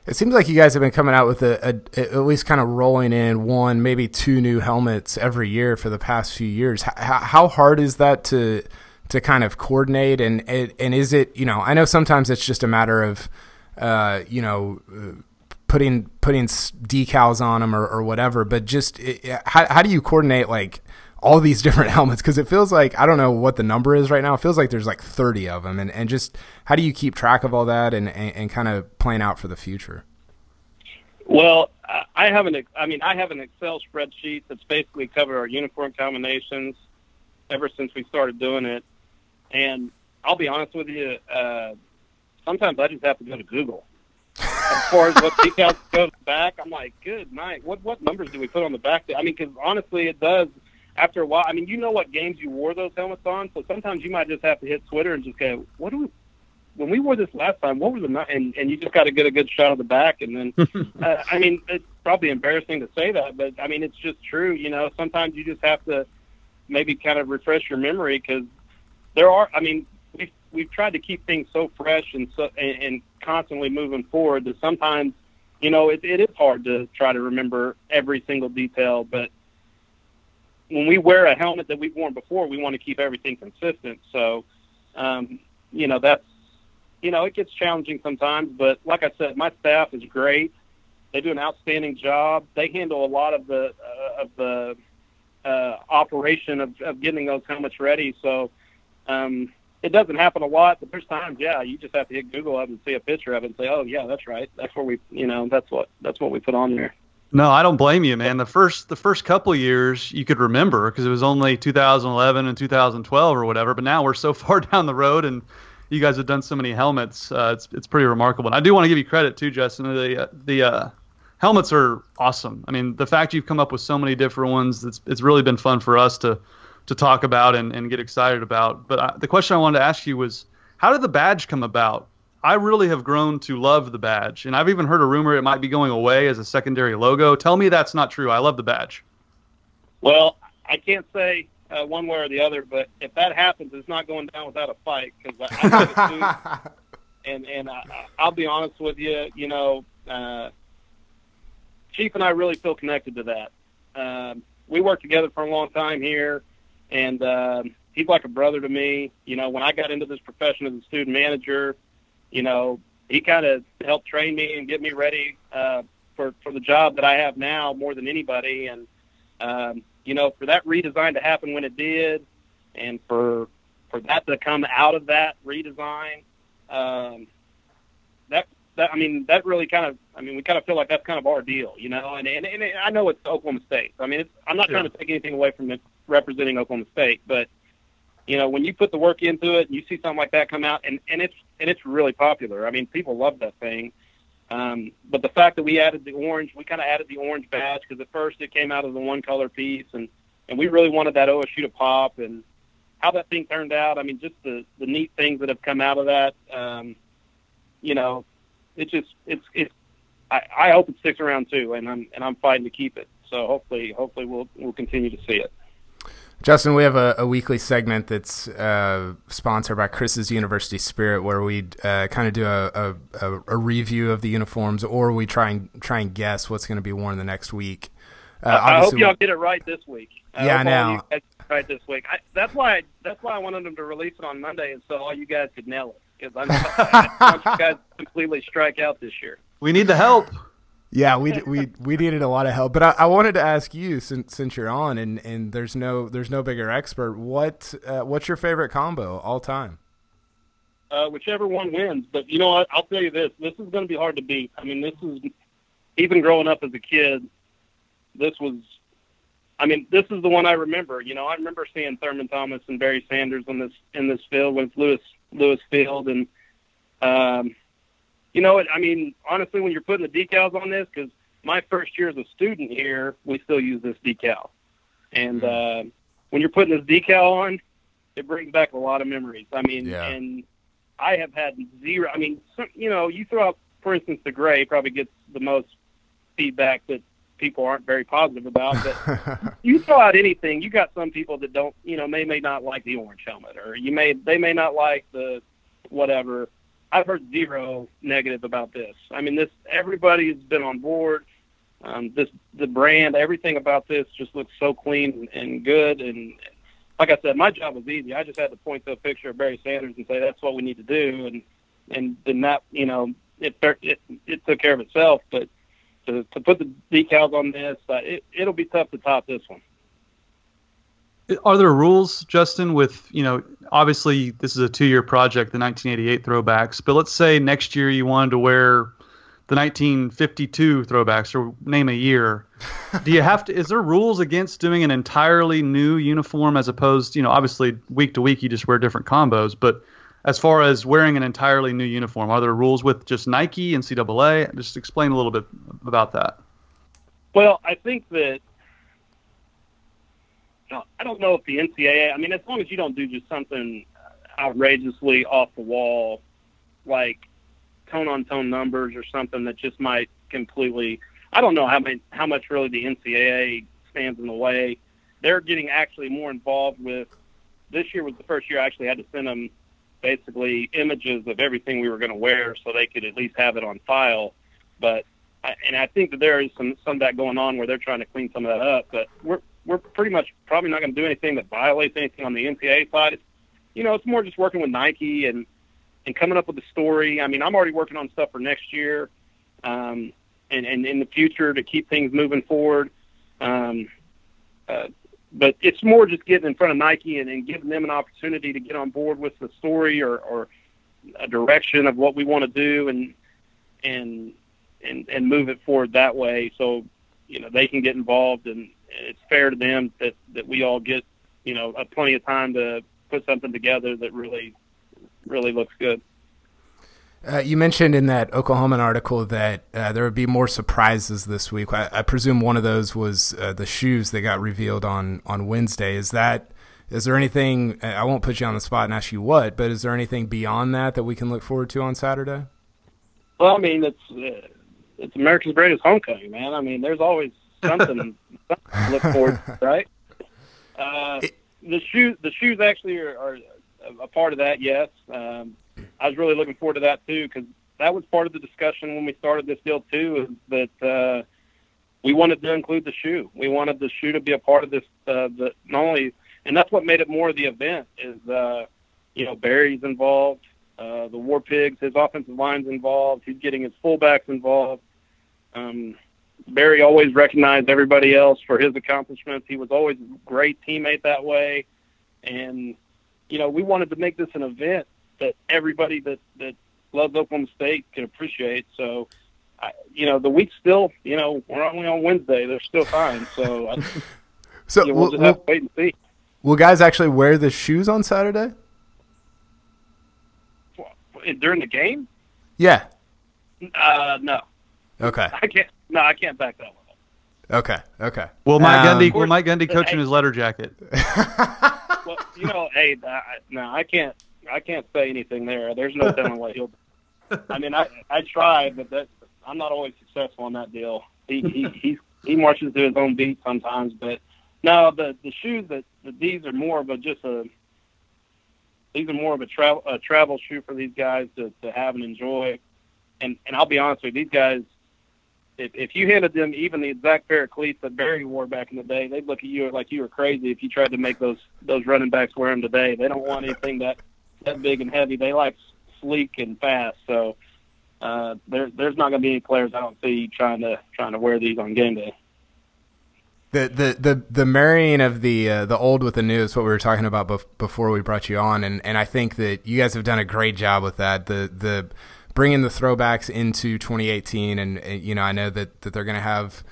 It seems like you guys have been coming out with a, a, at least kind of rolling in one, maybe two new helmets every year for the past few years. How, how hard is that to to kind of coordinate? And and is it you know I know sometimes it's just a matter of uh, you know putting putting decals on them or, or whatever. But just it, how how do you coordinate like all these [LAUGHS] different helmets? Because it feels like I don't know what the number is right now. It feels like there's like 30 of them, and and just how do you keep track of all that and and, and kind of plan out for the future? Well, I have an I mean I have an Excel spreadsheet that's basically covered our uniform combinations ever since we started doing it, and I'll be honest with you. Uh, sometimes I just have to go to Google as far as what decals go back, I'm like, good night. What what numbers do we put on the back? I mean, because honestly, it does. After a while, I mean, you know what games you wore those helmets on, so sometimes you might just have to hit Twitter and just go, what do we? When we wore this last time, what were the and and you just got to get a good shot of the back, and then, [LAUGHS] uh, I mean, it's probably embarrassing to say that, but I mean, it's just true. You know, sometimes you just have to maybe kind of refresh your memory because there are. I mean, we've we've tried to keep things so fresh and so and, and constantly moving forward that sometimes you know it, it is hard to try to remember every single detail but when we wear a helmet that we've worn before we want to keep everything consistent so um, you know that's you know it gets challenging sometimes but like i said my staff is great they do an outstanding job they handle a lot of the uh, of the uh, operation of, of getting those helmets ready so um, it doesn't happen a lot, but there's times, yeah, you just have to hit Google up and see a picture of it and say, oh yeah, that's right. That's where we, you know, that's what that's what we put on there. No, I don't blame you, man. The first the first couple years you could remember because it was only 2011 and 2012 or whatever. But now we're so [LAUGHS] far down the road, and you guys have done so many helmets. Uh, it's it's pretty remarkable. And I do want to give you credit too, Justin. The uh, the uh, helmets are awesome. I mean, the fact you've come up with so many different ones, it's it's really been fun for us to to talk about and, and get excited about. But I, the question I wanted to ask you was, how did the badge come about? I really have grown to love the badge, and I've even heard a rumor it might be going away as a secondary logo. Tell me that's not true. I love the badge. Well, I can't say uh, one way or the other, but if that happens, it's not going down without a fight because I, I [LAUGHS] and and I, I'll be honest with you, you know, uh, Chief and I really feel connected to that. Um, we worked together for a long time here and uh, he's like a brother to me. You know, when I got into this profession as a student manager, you know, he kind of helped train me and get me ready uh, for for the job that I have now more than anybody. And um, you know, for that redesign to happen when it did, and for for that to come out of that redesign, um, that that I mean that really kind of I mean we kind of feel like that's kind of our deal, you know. And and, and I know it's Oklahoma State. I mean, it's, I'm not trying to take anything away from it representing Oklahoma State, but you know when you put the work into it and you see something like that come out and and it's and it's really popular. I mean, people love that thing. Um, but the fact that we added the orange, we kind of added the orange badge because at first it came out as a one color piece, and and we really wanted that OSU to pop and how that thing turned out. I mean, just the the neat things that have come out of that. Um, you know, it just it's it's. I, I hope it sticks around too, and I'm and I'm fighting to keep it. So hopefully, hopefully we'll we'll continue to see it. Justin, we have a, a weekly segment that's uh, sponsored by Chris's University Spirit, where we uh, kind of do a, a, a, review of the uniforms, or we try and try and guess what's going to be worn the next week. Uh, I hope y'all get it right this week. I yeah, now right this week. I, that's why that's why I wanted them to release it on Monday, and so all you guys could nail it. Because [LAUGHS] I want you guys completely strike out this year. We need the help. Yeah, we [LAUGHS] we we needed a lot of help, but I, I, wanted to ask you since since you're on and, and there's no there's no bigger expert. What uh, what's your favorite combo all time? Uh, whichever one wins, but you know what? I'll tell you this: this is going to be hard to beat. I mean, this is even growing up as a kid. This was, I mean, this is the one I remember. You know, I remember seeing Thurman Thomas and Barry Sanders in this in this field with Lewis Lewis Field, and um, you know, what? I mean, honestly, when you're putting the decals on this, because my first year as a student here, we still use this decal, and mm-hmm. uh, when you're putting this decal on, it brings back a lot of memories. I mean, yeah. and I have had zero. I mean, some, you know, you throw out, for instance, the gray probably gets the most feedback that people aren't very positive about. But [LAUGHS] you throw out anything, you got some people that don't, you know, may may not like the orange helmet, or you may they may not like the whatever. I've heard zero negative about this. I mean, this everybody's been on board. Um, this the brand, everything about this just looks so clean and good. And like I said, my job was easy. I just had to point to a picture of Barry Sanders and say that's what we need to do, and and then that you know it it it took care of itself. But to to put the decals on this, uh, it it'll be tough to top this one. Are there rules, Justin, with, you know, obviously this is a two year project, the 1988 throwbacks, but let's say next year you wanted to wear the 1952 throwbacks or name a year. [LAUGHS] Do you have to, is there rules against doing an entirely new uniform as opposed, you know, obviously week to week you just wear different combos, but as far as wearing an entirely new uniform, are there rules with just Nike and NCAA? Just explain a little bit about that. Well, I think that I don't know if the NCAA. I mean, as long as you don't do just something outrageously off the wall, like tone on tone numbers or something that just might completely. I don't know how many, how much really the NCAA stands in the way. They're getting actually more involved with. This year was the first year I actually had to send them basically images of everything we were going to wear so they could at least have it on file. But and I think that there is some some of that going on where they're trying to clean some of that up. But we're we're pretty much probably not going to do anything that violates anything on the NCAA side. It's, you know, it's more just working with Nike and and coming up with a story. I mean, I'm already working on stuff for next year, um, and and in the future to keep things moving forward. Um, uh, but it's more just getting in front of Nike and, and giving them an opportunity to get on board with the story or, or a direction of what we want to do and and and and move it forward that way. So you know they can get involved and it's fair to them that that we all get you know a plenty of time to put something together that really really looks good. Uh, you mentioned in that Oklahoman article that uh, there would be more surprises this week. I, I presume one of those was uh, the shoes that got revealed on on Wednesday. Is that is there anything? I won't put you on the spot and ask you what, but is there anything beyond that that we can look forward to on Saturday? Well, I mean, it's uh, it's America's greatest homecoming, man. I mean, there's always something, something to look forward to, [LAUGHS] right? Uh, the shoes, the shoes actually are, are a part of that. Yes, um, I was really looking forward to that too because that was part of the discussion when we started this deal too. Is that uh, we wanted to include the shoe. We wanted the shoe to be a part of this. Uh, the not only, and that's what made it more of the event. Is uh, you know Barry's involved, uh, the War Pigs, his offensive line's involved. He's getting his fullbacks involved. Um, Barry always recognized everybody else for his accomplishments. He was always a great teammate that way, and you know we wanted to make this an event that everybody that that loves Oklahoma State can appreciate. So, I, you know, the week's still, you know, we're only on Wednesday. They're still fine. So, [LAUGHS] I, So you know, we'll will, just have to wait and see. will guys actually wear the shoes on Saturday? During the game? Yeah. Uh, no, Okay. I can't. No, I can't back that one. up. Okay. Okay. Will Mike Um, Gundy will Mike Gundy coach in Hey. his letter jacket? [LAUGHS] Well, you know, hey, I, no, I can't. I can't say anything there. There's no telling what he'll. I mean, I I tried, but that I'm not always successful on that deal. He he he, he marches to his own beat sometimes, but no, the the shoes that the, these are more of a just a. These are more of a travel a travel shoe for these guys to, to have and enjoy, and and I'll be honest with you, these guys. If, if you handed them even the exact pair of cleats that Barry wore back in the day, they'd look at you like you were crazy if you tried to make those those running backs wear them today. They don't want anything that that big and heavy. They like sleek and fast. So uh, there, there's not going to be any players I don't see trying to trying to wear these on game day. The the the the marrying of the uh, the old with the new is what we were talking about bef- before we brought you on, and and I think that you guys have done a great job with that. The the bringing the throwbacks into 2018, and, and you know I know that that they're going to have.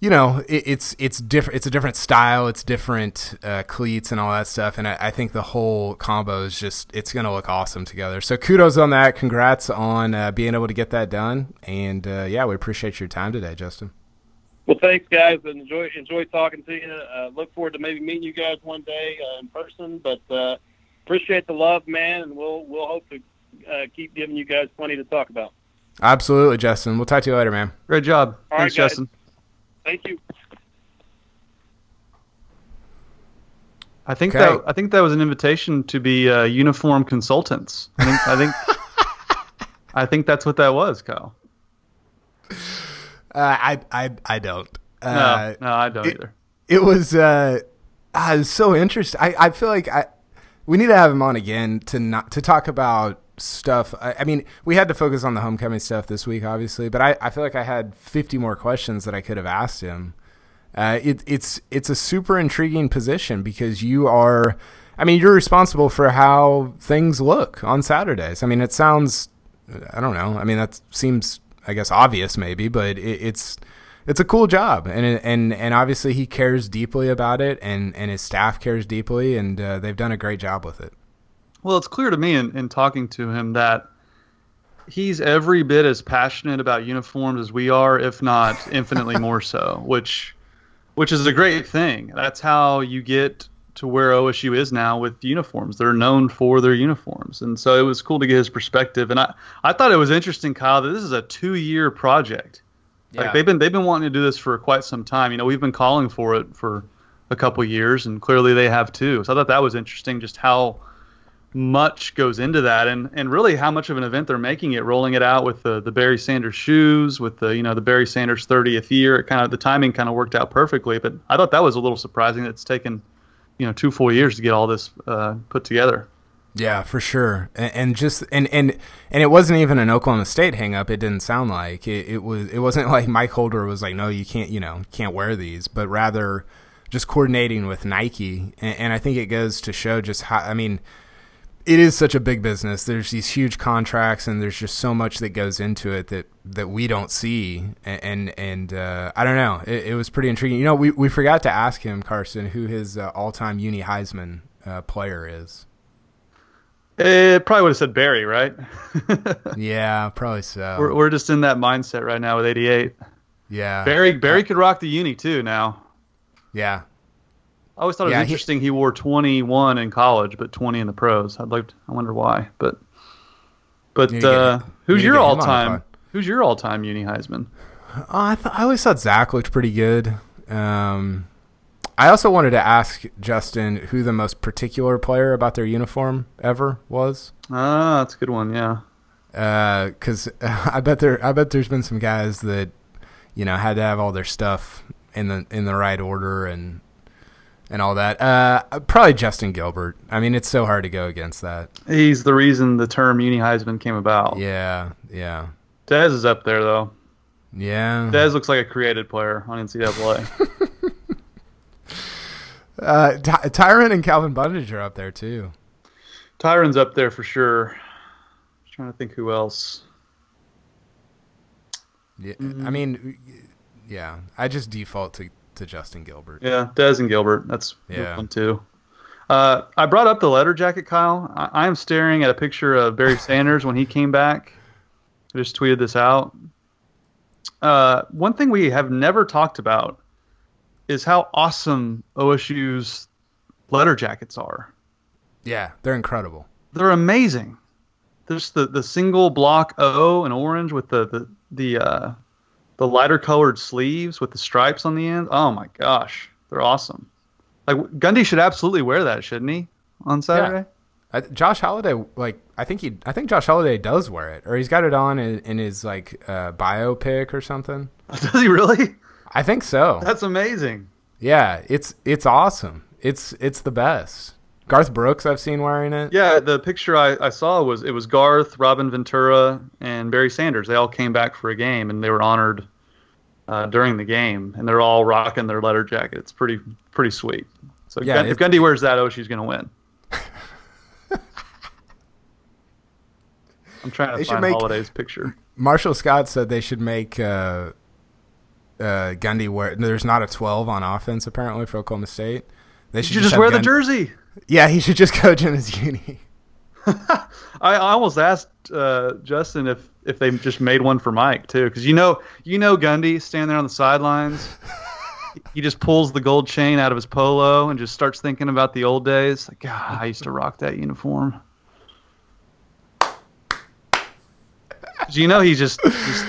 You know, it, it's it's different. It's a different style. It's different uh, cleats and all that stuff. And I, I think the whole combo is just it's going to look awesome together. So kudos on that. Congrats on uh, being able to get that done. And uh, yeah, we appreciate your time today, Justin. Well, thanks, guys, and enjoy enjoy talking to you. Uh, look forward to maybe meeting you guys one day uh, in person. But uh, appreciate the love, man, and we'll we'll hope to uh, keep giving you guys plenty to talk about. Absolutely, Justin. We'll talk to you later, man. Great job. All Thanks, right. Justin. Thank you. I think Okay. that I think that was an invitation to be uh, uniform consultants. I think I think [LAUGHS] I think that's what that was, Kyle. Uh, I I I don't. No, Uh, no, I don't it- either. it was uh, it was so interesting. I, I feel like I we need to have him on again to not to talk about stuff. I, I mean, we had to focus on the homecoming stuff this week, obviously, but I, I feel like I had fifty more questions that I could have asked him. Uh, it, it's it's a super intriguing position because you are, I mean, you're responsible for how things look on Saturdays. I mean, it sounds, I don't know. I mean, that seems, I guess, obvious maybe, but it, it's it's a cool job, and and and obviously he cares deeply about it, and and his staff cares deeply, and uh, they've done a great job with it. Well, it's clear to me in, in talking to him that he's every bit as passionate about uniforms as we are, if not infinitely [LAUGHS] more so, which which is a great thing. That's how you get to where OSU is now with uniforms. They're known for their uniforms. And so it was cool to get his perspective. And I, I thought it was interesting, Kyle, that this is a two year project. Like they've been they've been wanting to do this for quite some time. You know, we've been calling for it for a couple years, and clearly they have too. So I thought that was interesting, just how much goes into that, and and really how much of an event they're making it, rolling it out with the the Barry Sanders shoes, with the you know the Barry Sanders 30th year. It kind of the timing kind of worked out perfectly. But I thought that was a little surprising. that It's taken you know two full years to get all this uh, put together. Yeah, for sure, and, and just and and and it wasn't even an Oklahoma State hang up. It didn't sound like it, it was. It wasn't [LAUGHS] like Mike Holder was like, "No, you can't. You know, can't wear these," but rather just coordinating with Nike. And, and I think it goes to show just how. I mean, it is such a big business. There's these huge contracts, and there's just so much that goes into it that that we don't see. And and, and uh, I don't know. It, it was pretty intriguing. You know, we we forgot to ask him, Carson, who his uh, all-time Uni Heisman uh, player is. It probably would have said Barry, right? [LAUGHS] Yeah, probably so. we're we're just in that mindset right now with 88. yeah, Barry Barry could rock the uni too now. yeah, I always thought it was Yeah, he- interesting he, wore 21 in college, but 20 in the pros. I'd like. To, I wonder why, but but get uh, him- who's your all time? Who's your all time uni Heisman? Oh, I th- I always thought Zach looked pretty good. Um, I also wanted to ask Justin who the most particular player about their uniform ever was, Ah, that's a good one. Yeah. because [LAUGHS] I bet there I bet there's been some guys that you know had to have all their stuff in the in the right order and and all that. Uh, probably Justin Gilbert. I mean, it's so hard to go against that. He's the reason the term uni Heisman came about. Yeah, yeah, Dez is up there though. yeah. Dez looks like a created player on NCAA. [LAUGHS] Uh, Ty- Tyron and Calvin Bundage are up there too. Tyron's up there for sure. trying to think who else. Yeah, I mean, yeah, I just default to, to Justin Gilbert. Yeah, Dez and Gilbert. That's Yeah. one too. Uh, I brought up the letter jacket, Kyle. I, I am staring at a picture of Barry [LAUGHS] Sanders when he came back. I just tweeted this out. Uh, one thing we have never talked about is how awesome OSU's letter jackets are. Yeah, they're incredible. They're amazing. There's the, the single block O in orange with the the the uh, the lighter colored sleeves with the stripes on the end. Oh my gosh, they're awesome. Like Gundy should absolutely wear that, shouldn't he? On Saturday. I, Josh Holliday, like I think he, I think Josh Holliday does wear it, or he's got it on in, in his like uh, biopic or something. [LAUGHS] Does he really? I think so. That's amazing. Yeah, it's it's awesome. It's it's the best. Garth Brooks, I've seen wearing it. Yeah, the picture I, I saw was it was Garth, Robin Ventura, and Barry Sanders. They all came back for a game and they were honored uh, during the game, and they're all rocking their letter jacket. It's pretty pretty sweet. So Yeah, Gun- if Gundy wears that, oh, she's gonna win. [LAUGHS] I'm trying to find make- Holliday's picture. Marshall Scott said they should make uh, uh, Gundy wear. There's not a 12 on offense apparently for Oklahoma State. They should should just have wear the jersey. Yeah, he should just [LAUGHS] coach in his uni. [LAUGHS] I, I almost asked uh, Justin if, if they just made one for Mike too, because you know you know Gundy standing there on the sidelines. [LAUGHS] he just pulls the gold chain out of his polo and just starts thinking about the old days. Like, God, I used to rock that uniform. you know, he just, just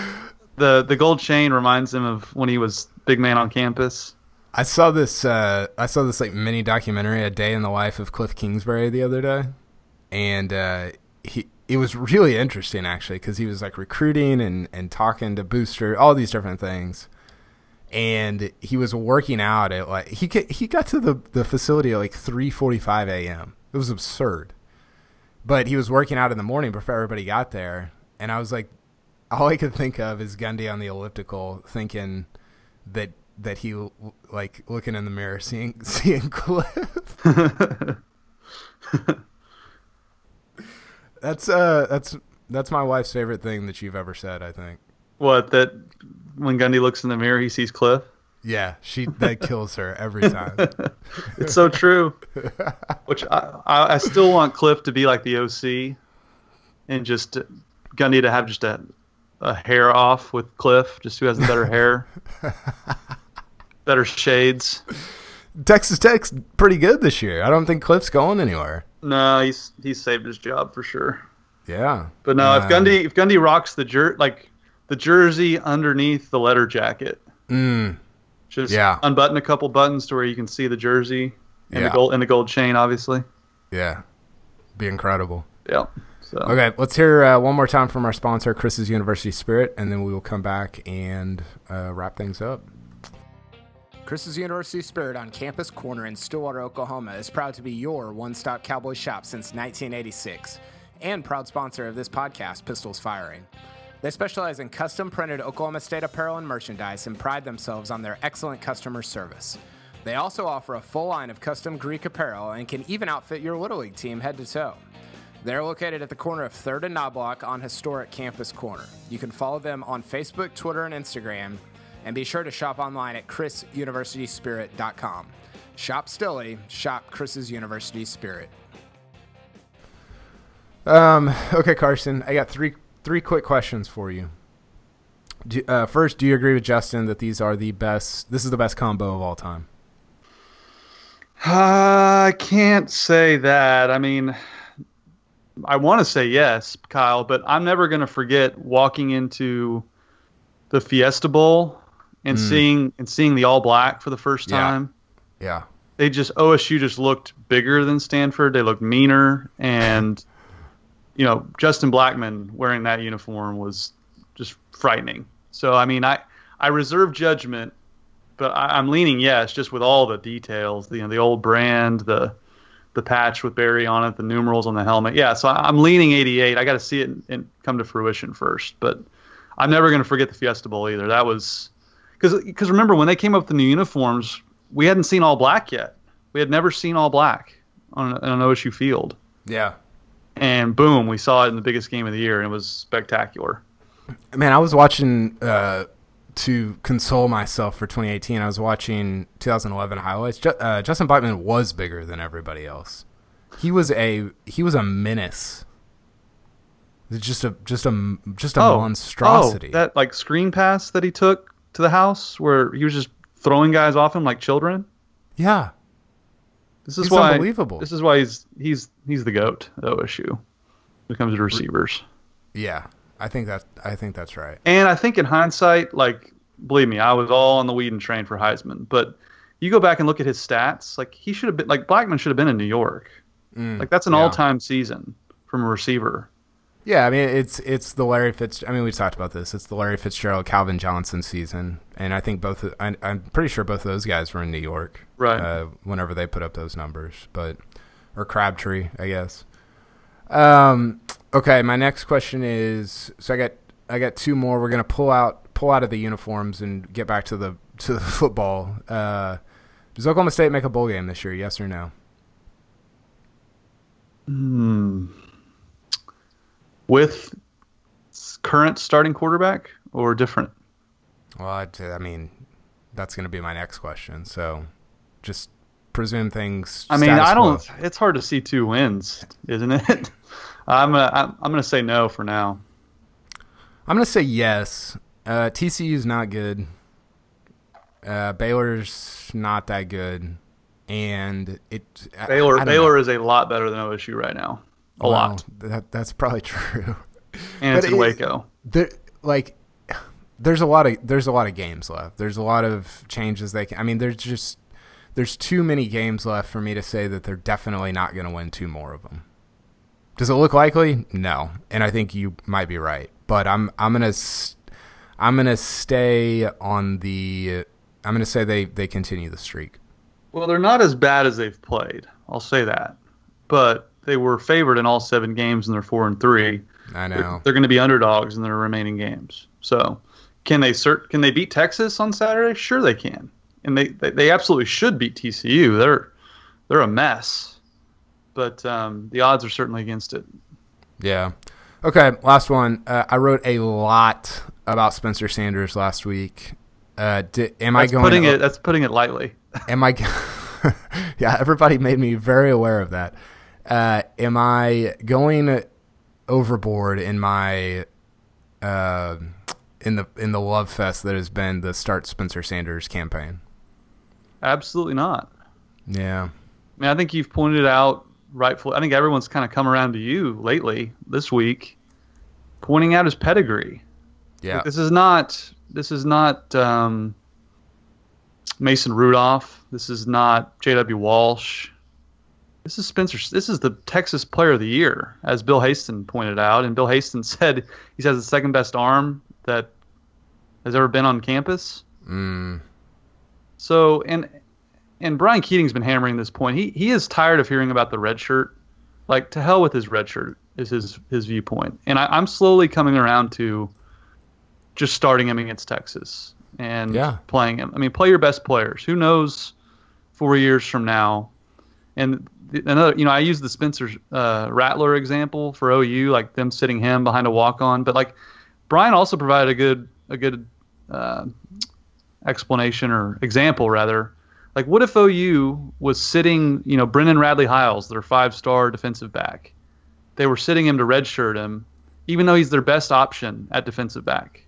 the the gold chain reminds him of when he was big man on campus. I saw this. Uh, I saw this like mini documentary, a day in the life of Cliff Kingsbury, the other day, and uh, he it was really interesting actually because he was like recruiting and and talking to booster, all these different things, and he was working out at like he he got to the the facility at like three forty five a.m. It was absurd, but he was working out in the morning before everybody got there, and I was like, all I could think of is Gundy on the elliptical, thinking that that he like looking in the mirror, seeing [LAUGHS] seeing Cliff. [LAUGHS] that's uh that's that's my wife's favorite thing that you've ever said. I think. What that when Gundy looks in the mirror, he sees Cliff. Yeah, she that kills her every time. [LAUGHS] It's so true. Which I, I, I still want Cliff to be like the OC, and just Gundy to have just a, a hair off with Cliff, just who has the better hair, better shades. Texas Tech's pretty good this year. I don't think Cliff's going anywhere. No, he's he's saved his job for sure. Yeah, But no, if Uh, Gundy if Gundy rocks the jer like the jersey underneath the letter jacket, Mm, just Yeah. unbutton a couple buttons to where you can see the jersey and Yeah. the gold and the gold chain, obviously. yeah, be incredible. Yeah. So Okay, let's hear uh, one more time from our sponsor, Chris's University Spirit, and then we will come back and uh, wrap things up. Chris's University Spirit on Campus Corner in Stillwater, Oklahoma is proud to be your one stop cowboy shop since 1986 and proud sponsor of this podcast, Pistols Firing. They specialize in custom printed Oklahoma State apparel and merchandise and pride themselves on their excellent customer service. They also offer a full line of custom Greek apparel and can even outfit your Little League team head to toe. They're located at the corner of 3rd and Knoblock on historic Campus Corner. You can follow them on Facebook, Twitter, and Instagram, and be sure to shop online at chrisuniversityspirit.com. Shop Stilly, shop Chris's University Spirit. Um, okay, Carson, I got three three quick questions for you. Do, uh, first, do you agree with Justin that these are the best? This is the best combo of all time. I can't say that. I mean, I want to say yes, Kyle, but I'm never going to forget walking into the Fiesta Bowl and mm. seeing and seeing the all black for the first time. Yeah, They just OSU just looked bigger than Stanford. They looked meaner, and [LAUGHS] you know Justin Blackmon wearing that uniform was just frightening. So I mean, I I reserve judgment, but I, I'm leaning yes, just with all the details. The, you know, the old brand, the the patch with Barry on it, the numerals on the helmet. Yeah, so I- I'm leaning 88. I got to see it and, and come to fruition first, but I'm never going to forget the Fiesta Bowl either. That was because because remember when they came up with the new uniforms, we hadn't seen all black yet. We had never seen all black on, on an OSU field, yeah, and boom, we saw it in the biggest game of the year, and it was spectacular. Man, I was watching uh, to console myself for 2018. I was watching 2011 highlights. Ju- uh, Justin Blackmon was bigger than everybody else. He was a he was a menace. Just a just a just a Oh, monstrosity. Oh, that like screen pass that he took to the house where he was just throwing guys off him like children. yeah, This is He's why unbelievable. This is why he's he's he's the goat at OSU when it comes to receivers. yeah. I think that I think that's right. And I think in hindsight, like believe me, I was all on the Weeden train for Heisman. But you go back and look at his stats, like he should have been like Blackmon should have been in New York. Mm, Like that's an yeah. all time season from a receiver. Yeah, I mean it's it's the Larry Fitz. I mean we talked about this. It's the Larry Fitzgerald Calvin Johnson season, and I think both. I, I'm pretty sure both of those guys were in New York. Right. Uh, whenever they put up those numbers, but or Crabtree, I guess. Um. Okay, my next question is. So I got I got two more. We're gonna pull out pull out of the uniforms and get back to the to the [LAUGHS] football. Uh, does Oklahoma State make a bowl game this year? Yes or no? Hmm. With current starting quarterback or different? Well, I'd, I mean, that's going to be my next question. So, just presume things. I mean, I don't. quo. It's hard to see two wins, isn't it? [LAUGHS] I'm gonna I'm, I'm gonna say no for now. I'm going to say yes. Uh, TCU's not good. Uh, Baylor's not that good, and it I- I Baylor Baylor know. is a lot better than OSU right now. A Well, lot, That that's probably [LAUGHS] true. and it's but in it- Waco. there like there's a lot of there's a lot of games left. There's a lot of changes they can. I mean, there's just there's too many games left for me to say that they're definitely not going to win two more of them. Does it look likely? No, and I think you might be right. But I'm I'm gonna s- I'm gonna stay on the I'm gonna say they they continue the streak. Well, they're not as bad as they've played. I'll say that, but they were favored in all seven games, and they're four and three. I They're, know. they're going to be underdogs in their remaining games. So, can they cert, Can they beat Texas on Saturday? Sure, they can, and they, they, they absolutely should beat TCU. They're they're a mess, but um, the odds are certainly against it. Yeah. Okay, last one. Uh, I wrote a lot about Spencer Sanders last week. Uh, di- am That's I going? putting o- it. That's putting it lightly. Am I? [LAUGHS] yeah, everybody made me very aware of that. Uh, am I going overboard in my uh, in the in the love fest that has been the start Spencer Sanders campaign? Absolutely not. Yeah, I mean, I think you've pointed out rightfully. I think everyone's kind of come around to you lately this week, pointing out his pedigree. yeah, This is not. This is not um, Mason Rudolph. This is not J.W. Walsh. This is Spencer. This is the Texas Player of the Year, as Bill Haisten pointed out. And Bill Haisten [LAUGHS] said he has the second best arm that has ever been on campus. mm, So and and Brian Keating's been hammering this point. He he is tired of hearing about the red shirt. Like to hell with his red shirt is his his viewpoint. And I, I'm slowly coming around to just starting him against Texas and Yeah. playing him. I mean, play your best players. Who knows four years from now? And the- another, you know, I use the Spencer uh, Rattler example for OU, like them sitting him behind a walk on. But like Brian also provided a good a good uh, explanation or example rather. Like, what if OU was sitting, you know, Brendan Radley Hiles, their five-star defensive back? They were sitting him to redshirt him, even though he's their best option at defensive back.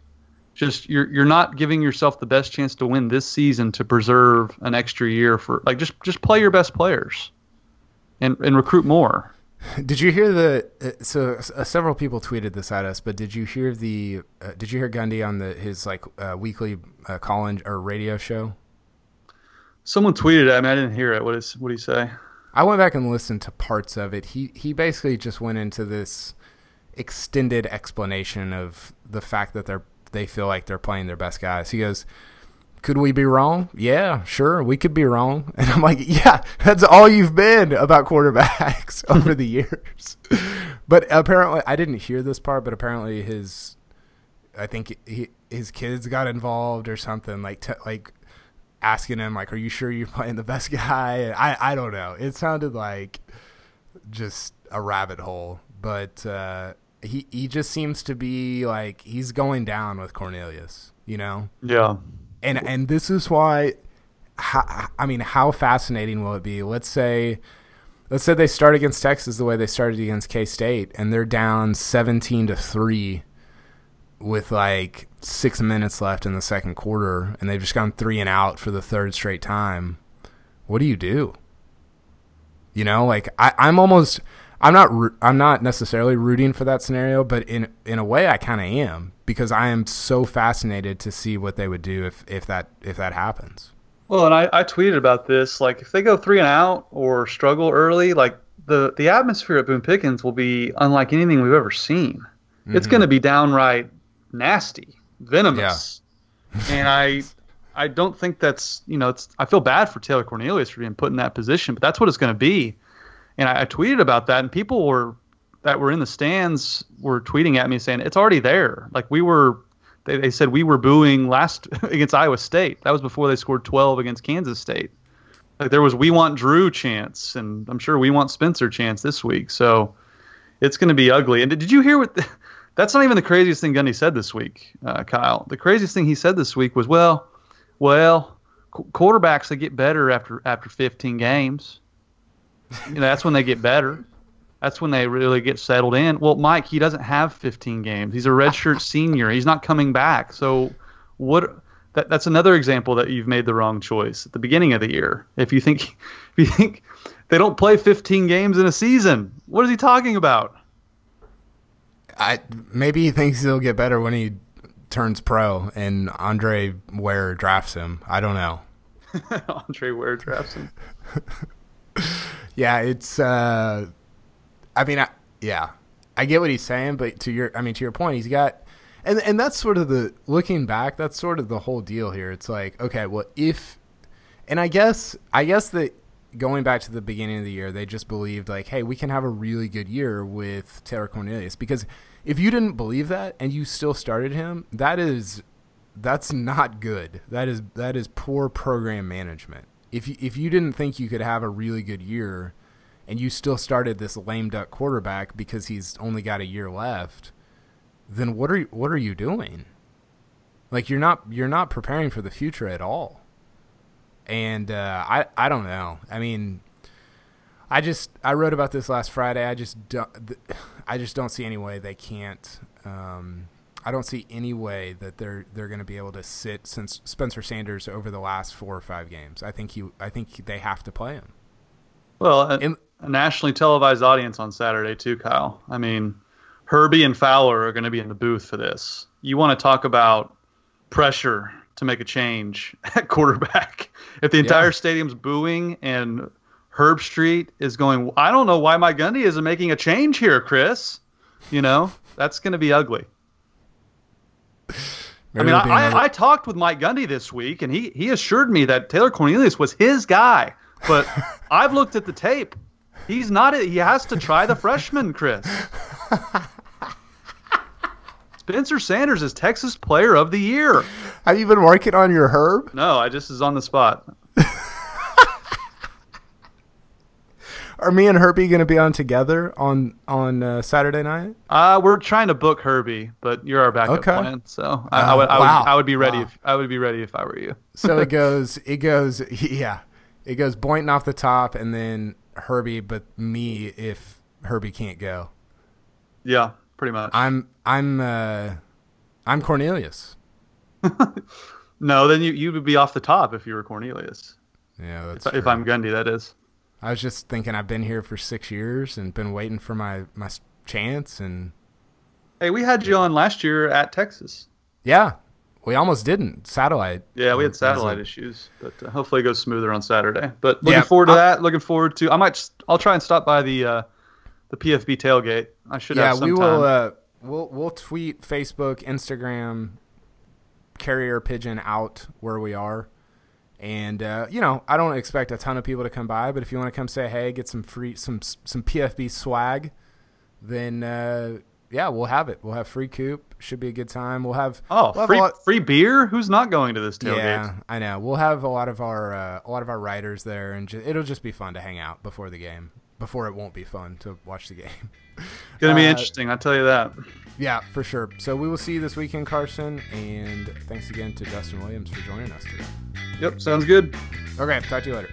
Just you're you're not giving yourself the best chance to win this season to preserve an extra year for like just just play your best players, and and recruit more. Did you hear the? Uh, so uh, several people tweeted this at us, but did you hear the? Uh, did you hear Gundy on the his like uh, weekly uh, call in or radio show? Someone tweeted at me. I didn't hear it. What is what did he say? I went back and listened to parts of it. He he basically just went into this extended explanation of the fact that they're they feel like they're playing their best guys. He goes, "Could we be wrong? Yeah, sure, we could be wrong." [LAUGHS] And I'm like, "Yeah, that's all you've been about quarterbacks [LAUGHS] over the years." but apparently, I didn't hear this part. But apparently, his I think he his kids got involved or something like t- like asking him like, "Are you sure you're [LAUGHS] playing the best guy?" I I don't know. It sounded like just a rabbit hole, but uh, he he just seems to be like he's going down with Cornelius, you know. Yeah. And and this is why, how, I mean, how fascinating will it be? Let's say, let's say they start against Texas the way they started against K State, and they're down seventeen to three, with like six minutes left in the second quarter, and they've just gone three and out for the third straight time. What do you do? You know, like I, I'm almost. I'm not. I'm not necessarily rooting for that scenario, but in in a way, I kind of am because I am so fascinated to see what they would do if if that if that happens. Well, and I, I tweeted about this. Like, if they go three and out or struggle early, like the the atmosphere at Boone Pickens will be unlike anything we've ever seen. Mm-hmm. It's going to be downright nasty, venomous, yeah. [LAUGHS] and I I don't think that's you know it's I feel bad for Taylor Cornelius for being put in that position, but that's what it's going to be. And I, I tweeted about that, and people were that were in the stands were tweeting at me saying it's already there. Like we were, they, they said we were booing last [LAUGHS] against Iowa State. That was before they scored 12 against Kansas State. Like there was we want Drew chance, and I'm sure we want Spencer chance this week. So it's going to be ugly. And did, you hear what? The, [LAUGHS] that's not even the craziest thing Gundy said this week, uh, Kyle. The craziest thing he said this week was, well, well, quarterbacks they get better after after 15 games. You know, that's when they get better. That's when they really get settled in. Well, Mike, he doesn't have 15 games. He's a redshirt [LAUGHS] senior. He's not coming back. So, what? That, that's another example that you've made the wrong choice at the beginning of the year. If you think, [LAUGHS] if you think they don't play 15 games in a season, what is he talking about? I maybe he thinks he'll get better when he turns pro and Andre Ware drafts him. I don't know. [LAUGHS] Andre Ware drafts him. yeah, it's. uh I mean, I, yeah, I get what he's saying, but to your, I mean, to your point, he's got, and and that's sort of the looking back. That's sort of the whole deal here. It's like, okay, well, if, and I guess, I guess that going back to the beginning of the year, they just believed like, hey, we can have a really good year with Taylor Cornelius because if you didn't believe that and you still started him, that is that's not good. That is that is poor program management. If you, if you didn't think you could have a really good year and you still started this lame duck quarterback because he's only got a year left, then what are you, what are you doing? Like you're not you're not preparing for the future at all. And uh, I I don't know. I mean, I just I wrote about this last Friday. I just don't I just don't see any way they can't. Um, I don't see any way that they're they're going to be able to sit since Spencer Sanders over the last four or five games. I think you I think they have to play him. Well, In, a nationally televised audience on Saturday too, Kyle. I mean, Herbie and Fowler are going to be in the booth for this. You want to talk about pressure to make a change [LAUGHS] at quarterback. If the entire yeah. stadium's booing and Herbstreit is going, I don't know why Mike Gundy isn't making a change here, Chris. You know, that's going to be ugly. I mean, I, I, I, talked with Mike Gundy this week, and he, he assured me that Taylor Cornelius was his guy. But [LAUGHS] I've looked at the tape. He's not. He has to try the freshman, Chris. Spencer Sanders is Texas Player of the Year. Have you been working on your herb? No, I just is on the spot. [LAUGHS] Are me and Herbie going to be on together on on uh, Saturday night? Uh, we're trying to book Herbie, but you're our backup okay. plan, so I, uh, I, would, I, wow. would, I would be ready. Wow. If, I would be ready if I were you. so it [LAUGHS] goes. It goes. [LAUGHS] Yeah, it goes Boynton off the top, and then Herbie, but me if Herbie can't go. Yeah, pretty much. I'm I'm uh, I'm Cornelius. [LAUGHS] no, then you you would be off the top if you were Cornelius. Yeah, that's if, if, I'm Gundy, that is. I was just thinking I've been here for six years and been waiting for my my chance and. Hey, we had you on last year at Texas. Yeah, we almost didn't satellite. Yeah, we had satellite issues, but uh, hopefully it goes smoother on Saturday. But looking yeah, forward to that. Looking forward to. I might. I'll try and stop by the uh, the PFB tailgate. I should. Yeah, we will. Uh, we'll we'll tweet Facebook, Instagram, carrier pigeon out where we are. And uh, you know, I don't expect a ton of people to come by, but if you want to come say hey, get some free some some PFB swag, then uh, yeah, we'll have it. We'll have free coop. Should be a good time. We'll have oh we'll have free lot... free beer. Who's not going to this tailgate? Yeah, I know. We'll have a lot of our uh, a lot of our riders there, and ju- it'll just be fun to hang out before the game. Before it won't be fun to watch the game. [LAUGHS] Gonna be uh, interesting. I'll tell you that. Yeah, for sure. So we will see you this weekend, Carson. And thanks again to Justin Williams for joining us today. Yep, sounds good. Okay, talk to you later.